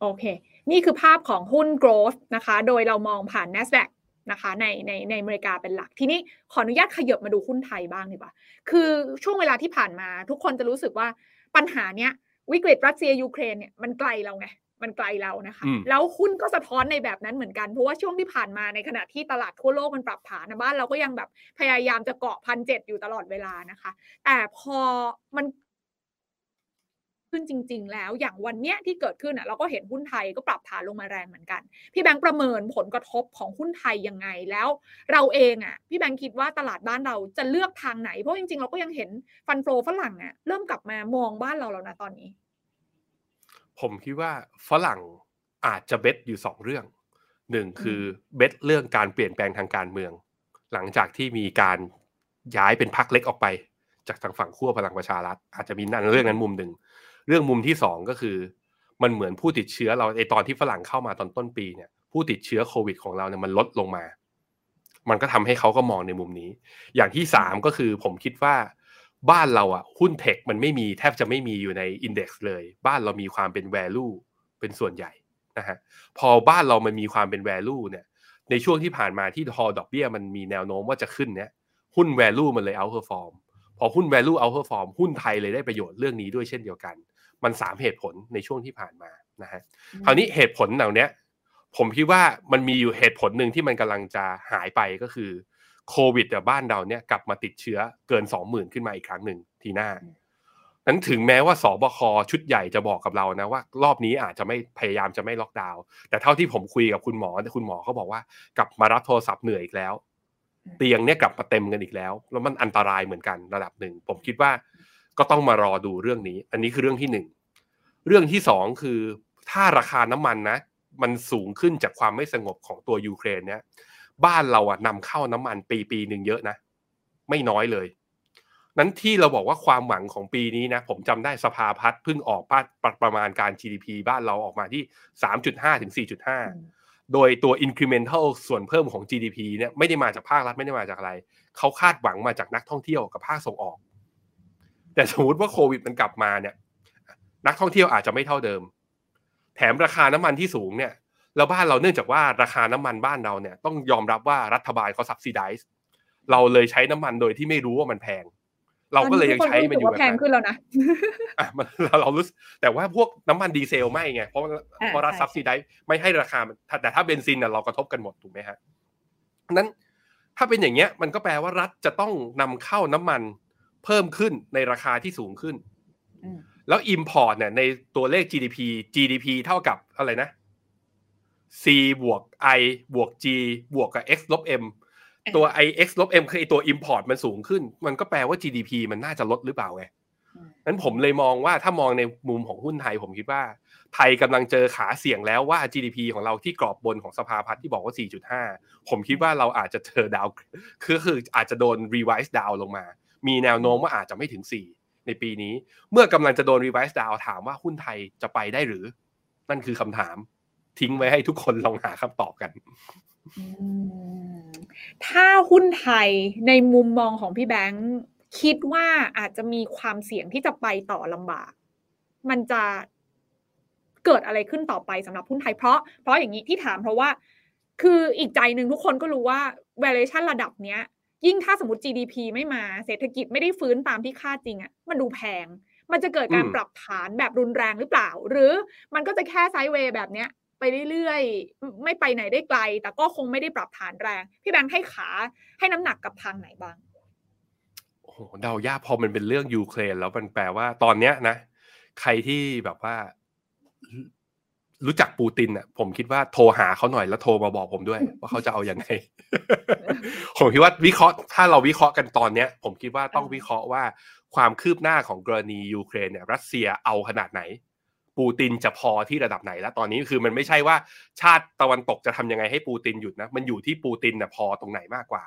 โอเค นี่คือภาพของหุ้น growth นะคะ โดยเรามองผ่าน NASDAQ นะคะในในในอเมริกาเป็นหลัก ทีนี้ขออนุญาตขยับมาดูหุ้นไทยบ้างดีกว่า คือช่วงเวลาที่ผ่านมา ทุกคนจะรู้สึกว่าปัญหาเนี้ยวิกฤตรัสเซียยูเครนเนี่ยมันไกลเราไงมันไกลเรานะคะ แล้วหุ้นก็สะท้อนในแบบนั้นเหมือนกันเพราะว่าช่วงที่ผ่านมาในขณะที่ตลาดทั่วโลกมันปรับฐานนะบ้านเราก็ยังแบบพยายามจะเกาะพันเจ็ดอยู่ตลอดเวลานะคะ แต่พอมัน ขึ้นจริง ๆ แล้วอย่างวันเนี้ยที่เกิดขึ้นอะเราก็เห็นหุ้นไทยก็ปรับฐานลงมาแรงเหมือนกัน พี่แบงค์ประเมินผลกระทบของหุ้นไทยยังไงแล้ว เราเองอะพี่แบงค์คิดว่าตลาดบ้านเราจะเลือกทางไหน เพราะจริง ๆ เราก็ยังเห็นฟันโฟฝรั่งอะเริ่มกลับมามองบ้านเราแล้วนะตอนนี้ ผมคิดว่าฝรั่งอาจจะเบ็ดอยู่สองเรื่องหนึ่งคือเบ็ดเรื่องการเปลี่ยนแปลงทางการเมือง หลังจากที่มีการย้ายเป็นพักเล็กออกไป จากทางฝั่งขั้วพลังประชารัฐอาจจะมีนั่นเรื่องนั้นมุมหนึ่ง เรื่องมุมที่สองก็คือ มันเหมือนผู้ติดเชื้อเราไอตอนที่ฝรั่งเข้ามาตอนต้นปีเนี่ย ผู้ติดเชื้อโควิดของเราเนี่ยมันลดลงมา มันก็ทำให้เขาก็มองในมุมนี้ อย่างที่สามก็คือผมคิดว่าบ้านเราอะหุ้นเทคมันไม่มีแทบจะไม่มีอยู่ในอินเด็กซ์เลย บ้านเรามีความเป็น value เป็นส่วนใหญ่นะฮะพอบ้านเรามันมีความเป็น value เนี่ย ในช่วงที่ผ่านมาที่ทอดอกเบี้ยมันมีแนวโน้มว่าจะขึ้นเนี่ยหุ้น value มันเลย outperform พอหุ้น value outperform หุ้นไทยเลยได้ประโยชน์เรื่องนี้ด้วยเช่นเดียวกัน มันสามเหตุผลในช่วงที่ผ่านมานะฮะคราวนี้เหตุผลเหล่านี้ผมคิดว่ามันมีอยู่เหตุผลหนึ่งที่มันกำลังจะหายไปก็คือโควิดแต่บ้านเราเนี่ยกลับมาติดเชื้อเกินสองหมื่นขึ้นมาอีกครั้งหนึ่งทีหน้านั้นถึงแม้ว่าสบคชุดใหญ่จะบอกกับเรานะว่า รอบนี้อาจจะไม่พยายามจะไม่ล็อกดาวน์แต่เท่าที่ผมคุยกับคุณหมอคุณหมอเขาบอกว่ากลับมารับโทรศัพท์เหนื่อยอีกแล้ว เตียงเนี่ยกลับมาเต็มกันอีกแล้ว แล้วมันอันตรายเหมือนกันระดับหนึ่งผมคิดว่า ก็ต้องมารอดูเรื่องนี้ อันนี้คือเรื่องที่หนึ่งเรื่องที่สองคือถ้าราคาน้ำมันนะ มันสูงขึ้นจากความไม่สงบของตัวยูเครนเนี่ยบ้านเราอะนำเข้าน้ำมันปีปีหนึ่งเยอะนะ ไม่น้อยเลย นั้นที่เราบอกว่าความหวังของปีนี้นะ ผมจำได้สภาพัฒน์เพิ่งออกประมาณการ GDP บ้านเราออกมาที่ 3.5ถึง4.5 โดยตัว incremental ส่วนเพิ่มของ GDP เนี่ยไม่ได้มาจากภาครัฐไม่ได้มาจากอะไร เขาคาดหวังมาจากนักท่องเที่ยวกับภาคส่งออก แต่สมมติว่าโควิดมันกลับมาเนี่ย นักท่องเที่ยวอาจจะไม่เท่าเดิม แถมราคาน้ำมันที่สูงเนี่ยแล้วบ้านเราเนื่องจากว่าราคาน้ำมันบ้านเราเนี่ยต้องยอมรับว่ารัฐบาลเขาซับซิไดส์เราเลยใช้น้ำมันโดยที่ไม่รู้ว่ามันแพง เราก็เลยยังใช้มันอยู่แบบแพงขึ้นแล้วนะอะมันเรารู้แต่ว่าพวกน้ำมันดีเซลไม่ไงเพราะเพราะรัฐซับซิไดส์ไม่ให้ราคาแต่ถ้าเบนซินเรากระทบกันหมดถูกไหมฮะนั้นถ้าเป็นอย่างเงี้ยมันก็แปลว่ารัฐจะต้องนำเข้าน้ำมัน เพิ่มขึ้นในราคาที่สูงขึ้น แล้ว Import เนี่ยในตัวเลข GDP GDP เท่ากับอะไรนะ C บวก I บวก G บวกกับ X ลบ M ตัว I X ลบ M คือตัว Import มันสูงขึ้น มันก็แปลว่า GDP มันน่าจะลดหรือเปล่าไงนั้นผมเลยมองว่าถ้ามองในมุมของหุ้นไทยผมคิดว่า ไทยกำลังเจอขาเสี่ยงแล้วว่า GDP ของเราที่กรอบบนของสภาพัฒน์ที่บอกว่า 4.5 ผมคิดว่าเราอาจจะเจอ down คือคืออาจจะโดน revise down ลงมา มีแนวโน้มว่าอาจจะไม่ถึง 4 ในปีนี้ เมื่อกำลังจะโดน revise down ถามว่าหุ้นไทยจะไปได้หรือ นั่นคือคำถาม ทิ้งไว้ให้ทุกคนลองหาคำตอบกัน ถ้าหุ้นไทยในมุมมองของพี่แบงค์คิดว่าอาจจะมีความเสี่ยงที่จะไปต่อลำบาก มันจะเกิดอะไรขึ้นต่อไปสำหรับหุ้นไทยเพราะ เพราะอย่างนี้ที่ถามเพราะว่า คืออีกใจหนึ่งทุกคนก็รู้ว่า valuation ระดับเนี้ย ยิ่งถ้าสมมติ GDP ไม่มาเศรษฐกิจไม่ได้ฟื้นตามที่คาดจริงอะ่ะมันดูแพง มันจะเกิดการปรับฐานแบบรุนแรงหรือเปล่า หรือมันก็จะแค่ไซด์เวย์แบบเนี้ยไปเรื่อยๆ ไม่ไปไหนได้ไกล แต่ก็คงไม่ได้ปรับฐานแรง พี่แบงค์ให้ขาให้น้ำหนักกับทางไหนบ้างโอ้โหเดายากพอมันเป็นเรื่องยูเครนแล้วมันแปลว่าตอนเนี้ยนะ ใครที่แบบว่า รู้จักปูตินอะผมคิดว่าโทรหาเขาหน่อยแล้วโทรมาบอกผมด้วย ว่าเขาจะเอาอยัางไง ผมคิดว่าวิเคราะห์ถ้าเราวิเคราะห์กันตอนเนี้ย ผมคิดว่าต้องวิเคราะห์ว่าความคืบหน้าของกรณียูเครนเนี่ยรัสเซียเอาขนาดไหน ปูตินจะพอที่ระดับไหนแล้วตอนนี้คือมันไม่ใช่ว่าชาติตะวันตกจะทำยังไงให้ปูตินหยุดนะมันอยู่ที่ปูตินเนี่ยพอตรงไหนมากกว่า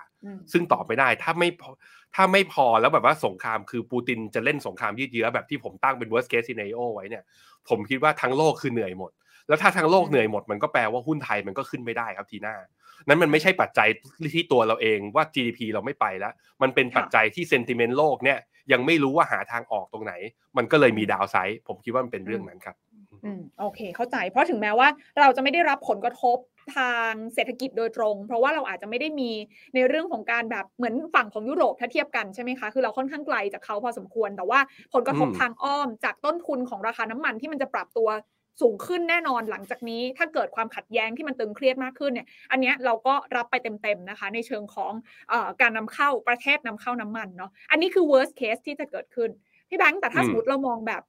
ซึ่งตอบไม่ได้ถ้าไม่พอถ้าไม่พอแล้วแบบว่าสงครามคือปูตินจะเล่นสงครามยืดเยื้อแบบที่ผมตั้งเป็น worst case scenario ไว้เนี่ย ผมคิดว่าทั้งโลกคือเหนื่อยหมด แล้วถ้าทั้งโลกเหนื่อยหมดมันก็แปลว่าหุ้นไทยมันก็ขึ้นไม่ได้ครับทีหน้า นั้นมันไม่ใช่ปัจจัยที่ตัวเราเองว่า GDP เราไม่ไปแล้ว มันเป็นปัจจัยที่เซนติเมนต์โลกเนี่ยยังไม่รู้ว่าหาทางออกตรงไหน มันก็เลยมีดาวไซด์ผมคิดว่ามันเป็นเรื่องนั้นครับอืมโอเค เข้าใจเพราะถึงแม้ว่าเราจะไม่ได้รับผลกระทบทางเศรษฐกิจโดยตรง เพราะว่าเราอาจจะไม่ได้มีในเรื่องของการแบบเหมือนฝั่งของยุโรปถ้าเทียบกันใช่ไหมคะ คือเราค่อนข้างไกลจากเขาพอสมควร แต่ว่าผลกระทบทางอ้อมจากต้นทุนของราคาน้ำมันที่มันจะปรับตัว สูงขึ้นแน่นอนหลังจากนี้ ถ้าเกิดความขัดแย้งที่มันตึงเครียดมากขึ้นเนี่ยอันนี้เราก็รับไปเต็มๆนะคะ ในเชิงของอการนำเข้าประเทศนำเข้าน้ำมันเนาะอันนี้คือ worst case ที่จะเกิดขึ้นพี่แบงค์แต่ถ้าสมมติเรามองแบบ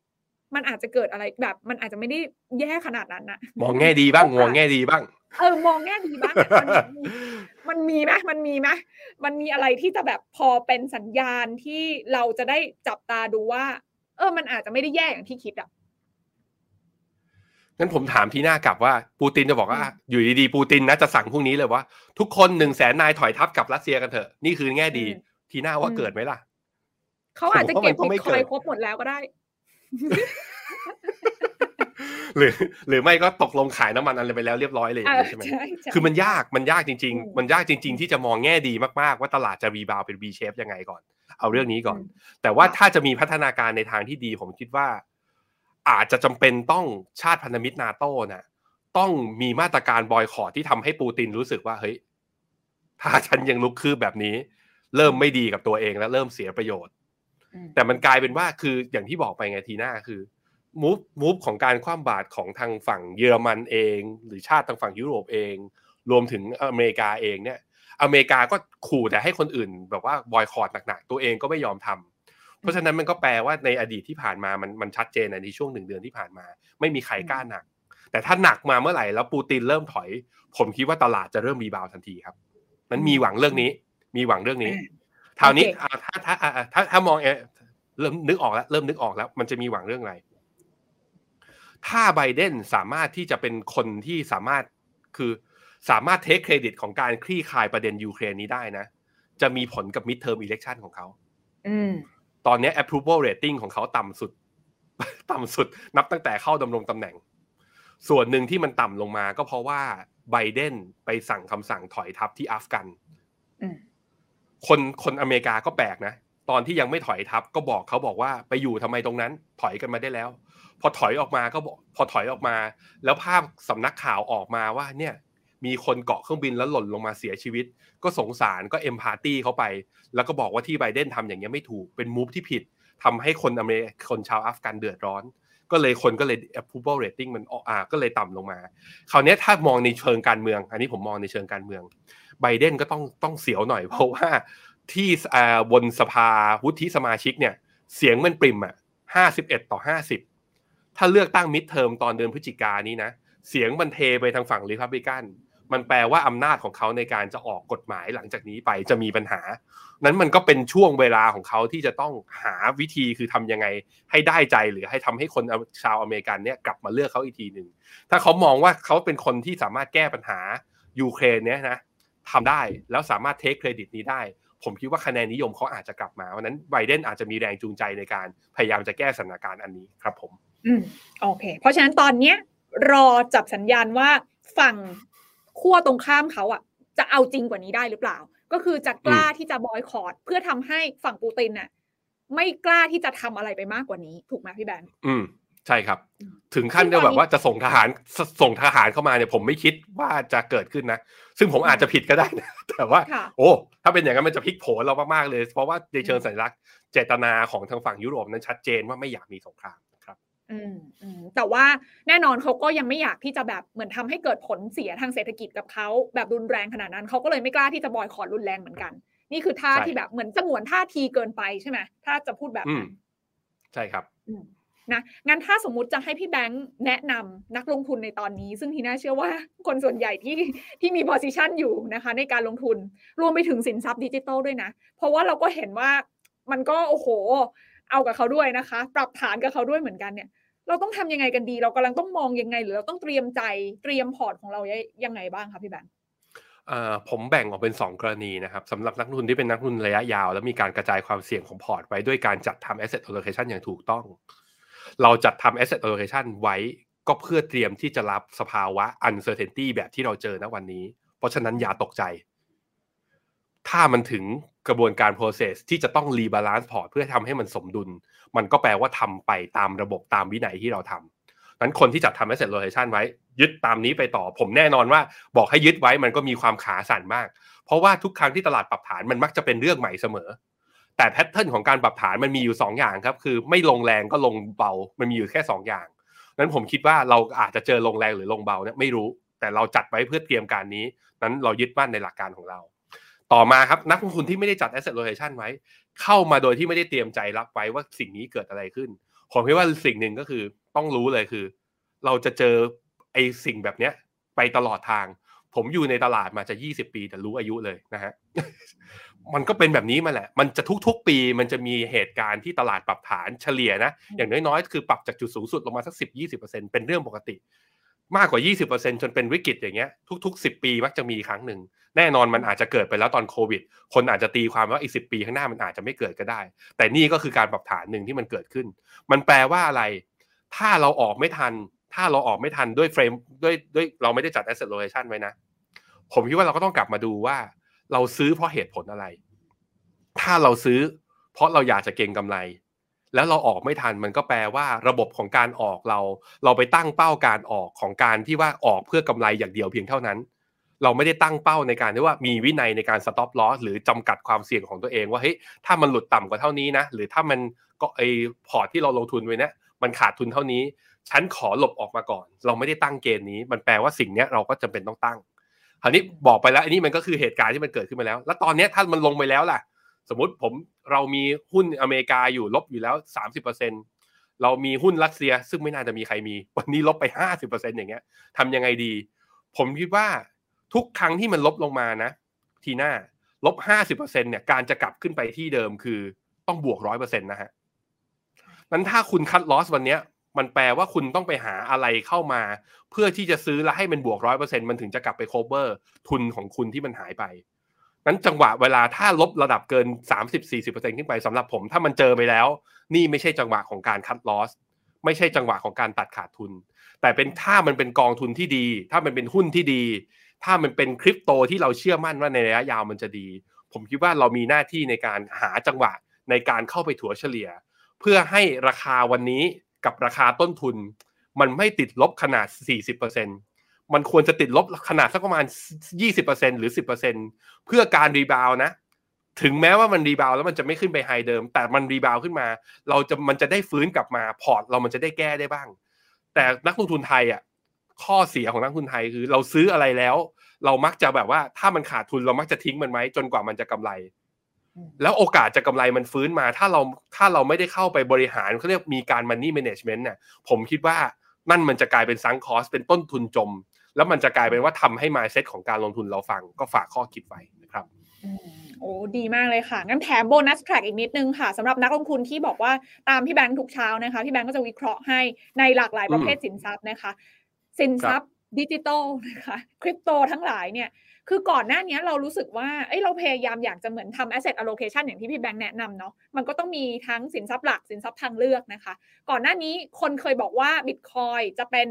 มันอาจจะเกิดอะไรแบบ มันอาจจะไม่ได้แย่ขนาดนั้นนะมองแง่ดีบ้างมองแง่ดีบ้าง เออมองแง่ดีบ้างมันมีไหมมันมีไหมมันมีอะไรที่จะแบบพอเป็นสัญญาณที่เราจะได้จับตาดูว่า เออ มันอาจจะไม่ได้แย่อย่างที่คิดอะ งั้นผมถามทีหน้ากลับว่าปูตินจะบอกว่า อยู่ดีๆปูตินนะจะสั่งพรุ่งนี้เลยว่า ทุกคนหนึ่งแสนนายถอยทัพกับรัสเซียกันเถอะ นี่คือแง่ดี ทีหน้าว่าเกิดไหมล่ะ เขาอาจจะเก็บบิตคอยครบหมดแล้วก็ได้ หรือ หรือไม่ก็ตกลงขายน้ำมันอะไรไปแล้วเรียบร้อยเลยใช่ไหมคือมันยากมันยากจริง ๆ มันยากจริง ๆ ที่จะมองแง่ดีมากๆ ว่าตลาดจะรีบาวเป็น V shape ยังไงก่อน เอาเรื่องนี้ก่อน แต่ว่าถ้าจะมีพัฒนาการในทางที่ดีผมคิดว่า อาจจะจำเป็นต้องชาติพันธมิตรนาโต้นะต้องมีมาตรการบอยคอรที่ทำให้ปูตินรู้สึกว่าเฮ้ยถ้าฉันยังลุกคืบแบบนี้ เริ่มไม่ดีกับตัวเองแล้วเริ่มเสียประโยชน์ แต่มันกลายเป็นว่าคืออย่างที่บอกไปไงทีหน้าคือมูฟมูฟของการคว่ำบาตรของทางฝั่งเยอรมันเอง หรือชาติทางฝั่งยุโรปเอง รวมถึงอเมริกาเองเนี่ย อเมริกาก็ขู่แต่ให้คนอื่น แบบว่าบอยคอรดหนักๆตัวเองก็ไม่ยอมทำ เพราะฉะนั้นมันก็แปลว่าในอดีตที่ผ่านมามันมันชัดเจนในช่วงหนึ่งเดือนที่ผ่านมา ไม่มีใครกล้าหนัก แต่ถ้าหนักมาเมื่อไหร่แล้วปูตินเริ่มถอย ผมคิดว่าตลาดจะเริ่มมีบาวทันทีครับมันมีหวังเรื่องนี้ มีหวังเรื่องนี้ท่านี้ถ้าถ้าถ้าถ้ามองเอเริ่มนึกออกแล้วเริ่มนึกออกแล้ว มันจะมีหวังเรื่องอะไร ถ้าไบเดนสามารถที่จะเป็นคนที่สามารถคือสามารถเทคเครดิตของการคลี่คลายประเด็นยูเครนนี้ได้นะ จะมีผลกับ midterm election ของเขา ตอนนี้ approval rating ของเขาต่ำสุด ต่ำสุดนับตั้งแต่เข้าดำรงตำแหน่ง ส่วนหนึ่งที่มันต่ำลงมาก็เพราะว่าไบเดนไปสั่งคำสั่งถอยทัพที่อัฟกันคนคนอเมริกาก็แปลกนะ ตอนที่ยังไม่ถอยทัพก็บอกเขาบอกว่าไปอยู่ทำไมตรงนั้น ถอยกันมาได้แล้ว พอถอยออกมาก็บอกพอถอยออกมา แล้วภาพสำนักข่าวออกมาว่าเนี่ย มีคนเกาะเครื่องบินแล้วหล่นลงมาเสียชีวิต ก็สงสารก็ empathy เขาไป แล้วก็บอกว่าที่ไบเดนทำอย่างนี้ไม่ถูกเป็น move ที่ผิดทำให้คนอเมริคนชาวอัฟกันเดือดร้อน ก็เลยคนก็เลย approval rating มันออ่าก็เลยต่ำลงมา คราวนี้ถ้ามองในเชิงการเมือง อันนี้ผมมองในเชิงการเมืองไบเดนก็ต้องต้องเสียวหน่อยเพราะว่าที่บนสภาวุฒิสมาชิกเนี่ยเสียงมันปริมอะห้าสิบเอ็ดต่อห้าสิบถ้าเลือกตั้ง midterm ตอนเดือนพฤศจิกานี้นะ เสียงมันเทไปทางฝั่งริพับลิกัน มันแปลว่าอำนาจของเขาในการจะออกกฎหมายหลังจากนี้ไปจะมีปัญหา นั้นมันก็เป็นช่วงเวลาของเขาที่จะต้องหาวิธีคือทำยังไงให้ได้ใจหรือให้ทำให้คนชาวอเมริกันเนี่ยกลับมาเลือกเขาอีกทีหนึ่งถ้าเขามองว่าเขาเป็นคนที่สามารถแก้ปัญหายูเครนเนี่ยนะทำได้แล้วสามารถ take credit นี้ได้ ผมคิดว่าคะแนนนิยมเขาอาจจะกลับมาวันนั้นไบเดนอาจจะมีแรงจูงใจในการพยายามจะแก้สถานการณ์อันนี้ครับผม อืมโอเค เพราะฉะนั้นตอนเนี้ยรอจับสัญญาณว่าฝั่ง ขั้วตรงข้ามเขาอะ จะเอาจริงกว่านี้ได้หรือเปล่า ก็คือจะกล้าที่จะบอยคอรดเพื่อทำให้ฝั่งปูตินน่ะ ไม่กล้าที่จะทำอะไรไปมากกว่านี้ ถูกไหมพี่แบงค์อืมใช่ครับ ถึงขั้นได้แบบว่าจะส่งทหารส่งทหารเข้ามาเนี่ย ผมไม่คิดว่าจะเกิดขึ้นนะ ซึ่งผมอาจจะผิดก็ได้นะ แต่ว่า โอ้ ถ้าเป็นอย่างนั้นมันจะพลิกโผเรามากๆเลย เพราะว่าในเชิงสัญลักษณ์เจตนาของทางฝั่งยุโรปนั้นชัดเจนว่าไม่อยากมีสงครามครับอืมอืม แต่ว่าแน่นอนเขาก็ยังไม่อยากที่จะแบบเหมือนทำให้เกิดผลเสียทางเศรษฐกิจกับเขาแบบรุนแรงขนาดนั้นเขาก็เลยไม่กล้าที่จะบอยคอรรุนแรงเหมือนกัน นี่คือท่าที่แบบเหมือนสงวนท่าทีเกินไปใช่ไหมถ้าจะพูดแบบนั้นใช่ครับนะงั้นถ้าสมมุติจะให้พี่แบงค์แนะนำนักลงทุนในตอนนี้ ซึ่งทีน่าเชื่อว่าคนส่วนใหญ่ที่ที่มี position อยู่นะคะ ในการลงทุนรวมไปถึงสินทรัพย์ดิจิตอลด้วยนะ เพราะว่าเราก็เห็นว่ามันก็โอ้โห เอากับเขาด้วยนะคะ ปรับฐานกับเขาด้วยเหมือนกันเนี่ย เราต้องทำยังไงกันดี เรากำลังต้องมองยังไง หรือเราต้องเตรียมใจเตรียมพอร์ตของเรายังไงบ้างคะพี่แบงค์ผมแบ่งออกเป็น 2 กรณีนะครับสำหรับนักทุนที่เป็นนักทุนระยะยาว แล้วมีการกระจายความเสี่ยงของพอร์ตไว้ด้วยการจัดทำ asset allocation อย่างถูกต้อง เราจัดทำ asset allocation ไว้ก็เพื่อเตรียมที่จะรับสภาวะ uncertainty แบบที่เราเจอณวันนี้ เพราะฉะนั้นอย่าตกใจ ถ้ามันถึงกระบวนการ process ที่จะต้อง rebalance port เพื่อทำให้มันสมดุล มันก็แปลว่าทำไปตามระบบตามวินัยที่เราทนั้นคนที่จัดทำ asset rotation ไว้ ยึดตามนี้ไปต่อ ผมแน่นอนว่าบอกให้ยึดไว้มันก็มีความขาสั่นมาก เพราะว่าทุกครั้งที่ตลาดปรับฐานมันมักจะเป็นเรื่องใหม่เสมอ แต่แพทเทิร์นของการปรับฐานมันมีอยู่ 2 อย่างครับ คือไม่ลงแรงก็ลงเบา มันมีอยู่แค่ 2 อย่าง นั้นผมคิดว่าเราอาจจะเจอลงแรงหรือลงเบาเนี่ยไม่รู้ แต่เราจัดไว้เพื่อเตรียมการนี้ นั้นเรายึดมั่นในหลักการของเรา ต่อมาครับนักลงทุนที่ไม่ได้จัด asset rotation ไว้ เข้ามาโดยที่ไม่ได้เตรียมใจรับไว้ว่าสิ่งนี้เกิดอะไรขึ้น ผมคิดว่าสิ่งหนึ่งก็คือต้องรู้เลยคือ เราจะเจอไอ้สิ่งแบบเนี้ยไปตลอดทาง ผมอยู่ในตลาดมาจะยี่สิบปีแต่รู้อายุเลยนะฮะมันก็เป็นแบบนี้มาแหละ มันจะทุกๆปีมันจะมีเหตุการณ์ที่ตลาดปรับฐานเฉลี่ยนะ อย่างน้อยๆ คือปรับจากจุดสูงสุดลงมาสักสิบยี่สิบเปอร์เซ็นเป็นเรื่องปกติ มากกว่า 20%จนเป็นวิกฤตอย่างเงี้ย ทุก ๆ 10 ปีมักจะมีครั้งหนึ่ง แน่นอนมันอาจจะเกิดไปแล้วตอนโควิด คนอาจจะตีความว่าอีกสิปีข้างหน้ามันอาจจะไม่เกิดก็ได้ แต่นี่ก็คือการปรับฐานหนึ่งที่มันเกิดขึ้น มันแปลว่าอะไร ถ้าเราออกไม่ทัน ถ้าเราออกไม่ทันด้วยเฟรมด้วยด้วยเราไม่ได้จัด asset rotation ไว้นะ ผมคิดว่าเราก็ต้องกลับมาดูว่า เราซื้อเพราะเหตุผลอะไร ถ้าเราซื้อ เพราะเราอยากจะเก็งกำไร แล้วเราออกไม่ทันมันก็แปลว่าระบบของการออกเรา เราไปตั้งเป้าการออกของการที่ว่าออกเพื่อกำไรอย่างเดียวเพียงเท่านั้น เราไม่ได้ตั้งเป้าในการที่ว่ามีวินัยในการ stop loss หรือจำกัดความเสี่ยงของตัวเองว่าเฮ้ยถ้ามันหลุดต่ำกว่าเท่านี้นะหรือถ้ามันก็ไอพอร์ตที่เราลงทุนไว้เนี่ยมันขาดทุนเท่านี้ ฉันขอหลบออกมาก่อน เราไม่ได้ตั้งเกณฑ์นี้ มันแปลว่าสิ่งนี้เราก็จำเป็นต้องตั้งคราวนี้บอกไปแล้วอันนี้มันก็คือเหตุการณ์ที่มันเกิดขึ้นมาแล้ว แล้วตอนนี้ถ้ามันลงไปแล้วล่ะ สมมติผมเรามีหุ้นอเมริกาอยู่ลบอยู่แล้วสามสิบเปอร์เซ็นเรามีหุ้นรัสเซีย ซึ่งไม่น่าจะมีใครมี วันนี้ลบไปห้าสิบเปอร์เซ็นอย่างเงี้ยทำยังไงดี ผมคิดว่า ทุกครั้งที่มันลบลงมานะ ทีหน้าลบห้าสิบเปอร์เซ็นเนี่ยการจะกลับขึ้นไปที่เดิมคือต้องบวกร้อยเปอร์เซ็นต์นะฮะนั้นถ้าคุณคัดลอสวันเนี้ย มันแปลว่าคุณต้องไปหาอะไรเข้ามา เพื่อที่จะซื้อแล้วให้มันบวกร้อยเปอร์เซ็นมันถึงจะกลับไปโคเวอร์ทุนของคุณที่มันหายไป นั้นจังหวะเวลาถ้าลบระดับเกินสามสิบสี่สิบเปอร์เซ็นขึ้นไปสำหรับผมถ้ามันเจอไปแล้ว นี่ไม่ใช่จังหวะของการคัดลอสไม่ใช่จังหวะของการตัดขาดทุน แต่เป็นถ้ามันเป็นกองทุนที่ดี ถ้ามันเป็นหุ้นที่ดี ถ้ามันเป็นคริปโตที่เราเชื่อมั่นว่าในระยะยาวมันจะดี ผมคิดว่าเรามีหน้าที่ในการหาจังหวะในการเข้าไปถัวเฉลี่ย เพื่อให้ราคาวันนี้กับราคาต้นทุน มันไม่ติดลบขนาด 40%มันควรจะติดลบขนาดสักประมาณ 20%หรือ 10%เพื่อการ rebound นะ ถึงแม้ว่ามัน rebound แล้วมันจะไม่ขึ้นไป high เดิม แต่มัน rebound ขึ้นมา เราจะมันจะได้ฟื้นกลับมาพอร์ตเรามันจะได้แก้ได้บ้าง แต่นักลงทุนไทยอะ ข้อเสียของนักทุนไทยคือเราซื้ออะไรแล้ว เรามักจะแบบว่าถ้ามันขาดทุนเรามักจะทิ้งมันไว้จนกว่ามันจะกำไร แล้วโอกาสจะกำไรมันฟื้นมา ถ้าเราถ้าเราไม่ได้เข้าไปบริหารเขาเรียกมีการ money management เนี่ยผมคิดว่านั่นมันจะกลายเป็น sunk cost เป็นต้นทุนจม แล้วมันจะกลายเป็นว่าทำให้ mindset ของการลงทุนเราพังก็ฝากข้อคิดไว้นะครับโอ้ดีมากเลยค่ะ งั้นแถม bonus track อีกนิดนึงค่ะสำหรับนักลงทุนที่บอกว่าตามพี่แบงค์ทุกเช้านะคะ พี่แบงค์ก็จะวิเคราะห์ให้ในหลากหลายประเภทสินทรัพย์นะคะ สินทรัพย์ดิจิตอลนะคะคริปโตทั้งหลายเนี่ยคือก่อนหน้านี้เรารู้สึกว่าเอ้เราพยายามอยากจะเหมือนทำ asset allocation อย่างที่พี่แบงค์แนะนำเนาะมันก็ต้องมีทั้งสินทรัพย์หลักสินทรัพย์ทางเลือกนะคะ ก่อนหน้านี้คนเคยบอกว่า Bitcoin จะเป็น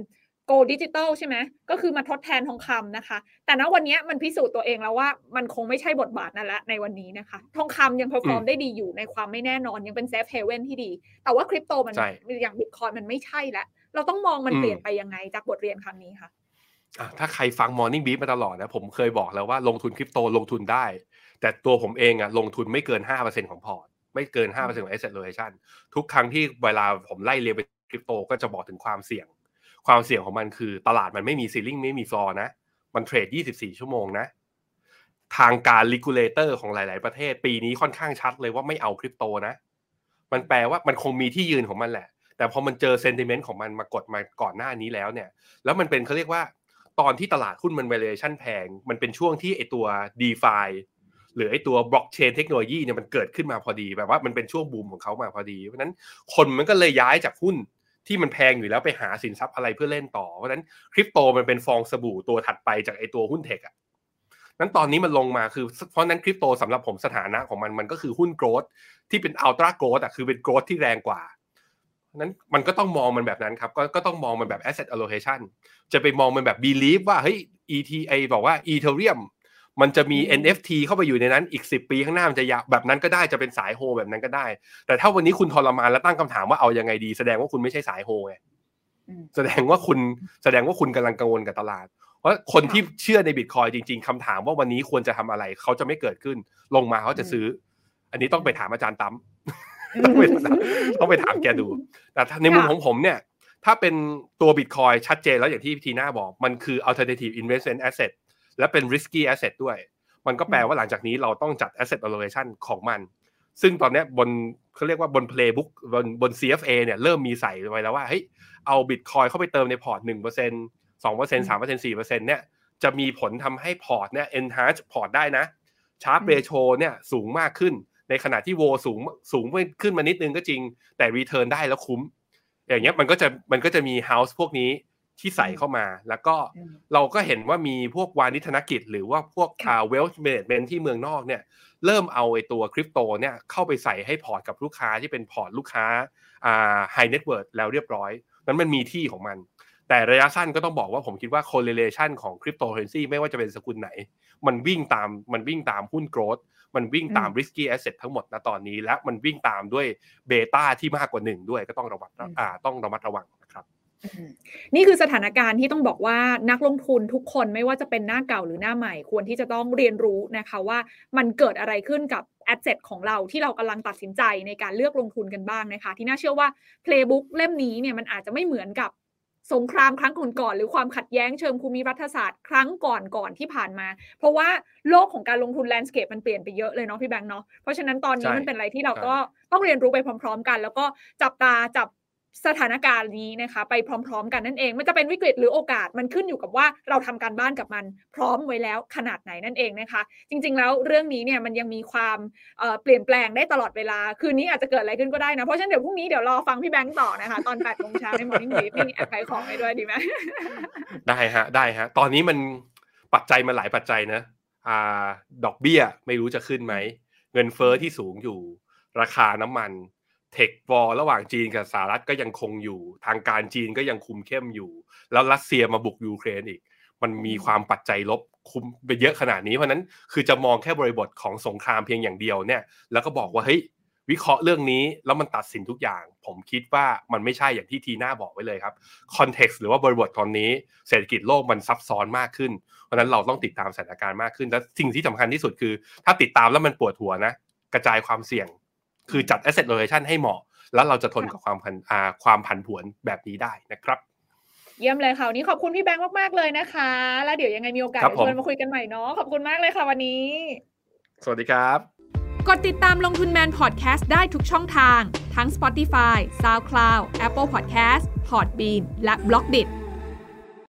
gold digital ใช่ไหมก็คือมาทดแทนทองคำนะคะ แต่ณวันนี้มันพิสูจน์ตัวเองแล้วว่ามันคงไม่ใช่บทบาทนั่นแหละในวันนี้นะคะ ทองคำยัง perform ได้ดีอยู่ในความไม่แน่นอนยังเป็น safe haven ที่ดี แต่ว่าคริปโตมันอย่างบิตคอยมันไม่ใช่แล้ว เราต้องมองมันเปลี่ยนไปยังไงจากบทเรียนครั้งนี้คะถ้าใครฟัง Morning Brief มาตลอดนะ ผมเคยบอกแล้วว่าลงทุนคริปโตลงทุนได้ แต่ตัวผมเองอะลงทุนไม่เกิน 5%ของพอร์ต ไม่เกิน 5%ของ asset allocation ทุกครั้งที่เวลาผมไล่เรียงไปคริปโตก็จะบอกถึงความเสี่ยง ความเสี่ยงของมันคือตลาดมันไม่มี ceiling ไม่มีฟลอร์นะ มันเทรด 24 ชั่วโมงนะ ทางการ regulator ของหลาย ๆ ประเทศ ปีนี้ค่อนข้างชัดเลยว่าไม่เอาคริปโตนะ มันแปลว่ามันคงมีที่ยืนของมันแหละ แต่พอมันเจอ sentiment ของมันมากดมาก่อนหน้านี้แล้วเนี่ย แล้วมันเป็นเขาเรียกว่าตอนที่ตลาดหุ้นมัน valuation แพง มันเป็นช่วงที่ไอตัว d e f าหรือไอตัว blockchain technology เนี่ยมันเกิดขึ้นมาพอดีแบบว่ามันเป็นช่วงบูมของเขามาพอดี เพราะนั้นคนมันก็เลยย้ายจากหุ้นที่มันแพงอยู่แล้วไปหาสินทรัพย์อะไรเพื่อเล่นต่อ เพราะนั้นคริปโตมันเป็นฟองสบู่ตัวถัดไปจากไอตัวหุ้น tech อะนั้นตอนนี้มันลงมาคือเพราะนั้นคริปโตสำหรับผมสถานะของมันมันก็คือหุ้น growthที่เป็นอัลตร้าโกรดอะคือเป็นโกรดที่แรงกว่า นั้นมันก็ต้องมองมันแบบนั้นครับก็ก็ต้องมองมันแบบ asset allocation จะไปมองมันแบบ believe ว่าเฮ้ย ETA บอกว่า Ethereum มันจะมี NFT เข้าไปอยู่ในนั้นอีก 10 ปีข้างหน้ามันจะยาวแบบนั้นก็ได้จะเป็นสายโฮแบบนั้นก็ได้ แต่ถ้าวันนี้คุณทรมานแล้วตั้งคำถามว่าเอายังไงดี แสดงว่าคุณไม่ใช่สายโฮไงแสดงว่าคุณแสดงว่าคุณกำลังกังวลกับตลาด เพราะคนที่เชื่อในบิตคอยจริง ๆคำถามว่าวันนี้ควรจะทำอะไรเขาจะไม่เกิดขึ้น ลงมาเขาจะซื้อ อันนี้ต้องไปถามอาจารย์ตั้ม ต้องไปต้องไปถามแกดู แต่ในมุมของผมเนี่ย ถ้าเป็นตัวบิตคอยน์ชัดเจนแล้วอย่างที่ทีน่าบอก มันคือ alternative investment asset และเป็น risky asset ด้วย มันก็แปลว่าหลังจากนี้เราต้องจัด asset allocation ของมัน ซึ่งตอนนี้บนเขาเรียกว่าบน playbook บนบน CFA เนี่ยเริ่มมีใส่ไว้แล้วว่าเฮ้ยเอาบิตคอยน์เข้าไปเติมในพอร์ตหนึ่งเปอร์เซ็นสองเปอร์เซ็นสามเปอร์เซ็นสี่เปอร์เซ็นเนี่ยจะมีผลทำให้พอร์ตเนี่ย enhance พอร์ตได้นะ Sharpe ratio เนี่ยสูงมากขึ้น ในขณะที่โวสูงสูงขึ้นมานิดนึงก็จริง แต่ return ได้แล้วคุ้ม อย่างเงี้ยมันก็จะมันก็จะมี house พวกนี้ที่ใส่เข้ามา แล้วก็เราก็เห็นว่ามีพวกวาณิชธนกิจ หรือว่าพวกอ่า wealth management ที่เมืองนอกเนี่ยเริ่มเอาไอ้ตัวคริปโตเนี่ยเข้าไปใส่ให้พอร์ตกับลูกค้าที่เป็นพอร์ตลูกค้าอ่า high net worth แล้วเรียบร้อย นั้นมันมีที่ของมัน แต่ระยะสั้นก็ต้องบอกว่าผมคิดว่า correlation ของคริปโตเคอเรนซีไม่ว่าจะเป็นสกุลไหน มันวิ่งตามมันวิ่งตามหุ้น growth มันวิ่งตาม risky asset ทั้งหมดนะตอนนี้ และมันวิ่งตามด้วย beta ที่มากกว่าหนึ่งด้วยก็ต้องระวังอ่าต้องระมัดระวังนะครับนี่คือสถานการณ์ที่ต้องบอกว่านักลงทุนทุกคนไม่ว่าจะเป็นหน้าเก่าหรือหน้าใหม่ควรที่จะต้องเรียนรู้นะคะว่ามันเกิดอะไรขึ้นกับ asset ของเราที่เรากำลังตัดสินใจในการเลือกลงทุนกันบ้างนะคะ ที่น่าเชื่อว่า Playbook เล่มนี้เนี่ยมันอาจจะไม่เหมือนกับ สงครามครั้งก่อนๆหรือความขัดแย้งเชิงภูมิรัฐศาสตร์ ครั้งก่อนๆที่ผ่านมา เพราะว่าโลกของการลงทุนแลนด์สเคปมันเปลี่ยนไปเยอะเลยเนาะพี่แบงค์เนาะเพราะฉะนั้นตอนนี้มันเป็นอะไรที่เราก็ต้องเรียนรู้ไปพร้อม ๆ กัน แล้วก็จับตาจับ สถานการณ์นี้นะคะ ไปพร้อม ๆ กันนั่นเอง มันจะเป็นวิกฤตหรือโอกาสมันขึ้นอยู่กับว่าเราทำการบ้านกับมันพร้อมไว้แล้วขนาดไหนนั่นเองนะคะ จริง ๆ แล้วเรื่องนี้เนี่ยมันยังมีความเปลี่ยนแปลงได้ตลอดเวลา คืนนี้อาจจะเกิดอะไรขึ้นก็ได้นะ เพราะฉะนั้นเดี๋ยวพรุ่งนี้เดี๋ยวรอฟังพี่แบงค์ต่อนะคะ ตอน8ปดโมงเช้าใน Morning Brief นี่แอบขายของไปด้วยดีไหมได้ฮะได้ฮะตอนนี้มันปัจจัยมันหลายปัจจัยนะอ่าดอกเบี้ยไม่รู้จะขึ้นไหมเงินเฟอ้อที่สูงอยู่ราคาน้ำมัน เทควอลระหว่างจีนกับสหรัฐก็ยังคงอยู่ ทางการจีนก็ยังคุมเข้มอยู่ แล้วรัสเซียมาบุกยูเครนอีก มันมีความปัจจัยลบคุมไปเยอะขนาดนี้ เพราะนั้นคือจะมองแค่บริบทของสงครามเพียงอย่างเดียวเนี่ย แล้วก็บอกว่าเฮ้ยวิเคราะห์เรื่องนี้แล้วมันตัดสินทุกอย่าง ผมคิดว่ามันไม่ใช่อย่างที่ทีน่าบอกไว้เลยครับคอนเท็กซ์หรือว่าบริบทตอนนี้เศรษฐกิจโลกมันซับซ้อนมากขึ้น เพราะนั้นเราต้องติดตามสถานการณ์มากขึ้น และสิ่งที่สำคัญที่สุดคือ ถ้าติดตามแล้วมันปวดหัวนะ กระจายความเสี่ยง คือจัด asset allocation ให้เหมาะ แล้วเราจะทนกับความผันอ่าความผันผวนแบบนี้ได้นะครับ เยี่ยมเลยค่ะวันนี้ขอบคุณพี่แบงค์มากๆเลยนะคะ แล้วเดี๋ยวยังไงมีโอกาสเชิญมาคุยกันใหม่เนาะขอบคุณมากเลยค่ะวันนี้ สวัสดีครับ กดติดตามลงทุนแมนพอดแคสต์ได้ทุกช่องทาง ทั้ง Spotify, SoundCloud, Apple Podcast, Podbean และ b l o กดิ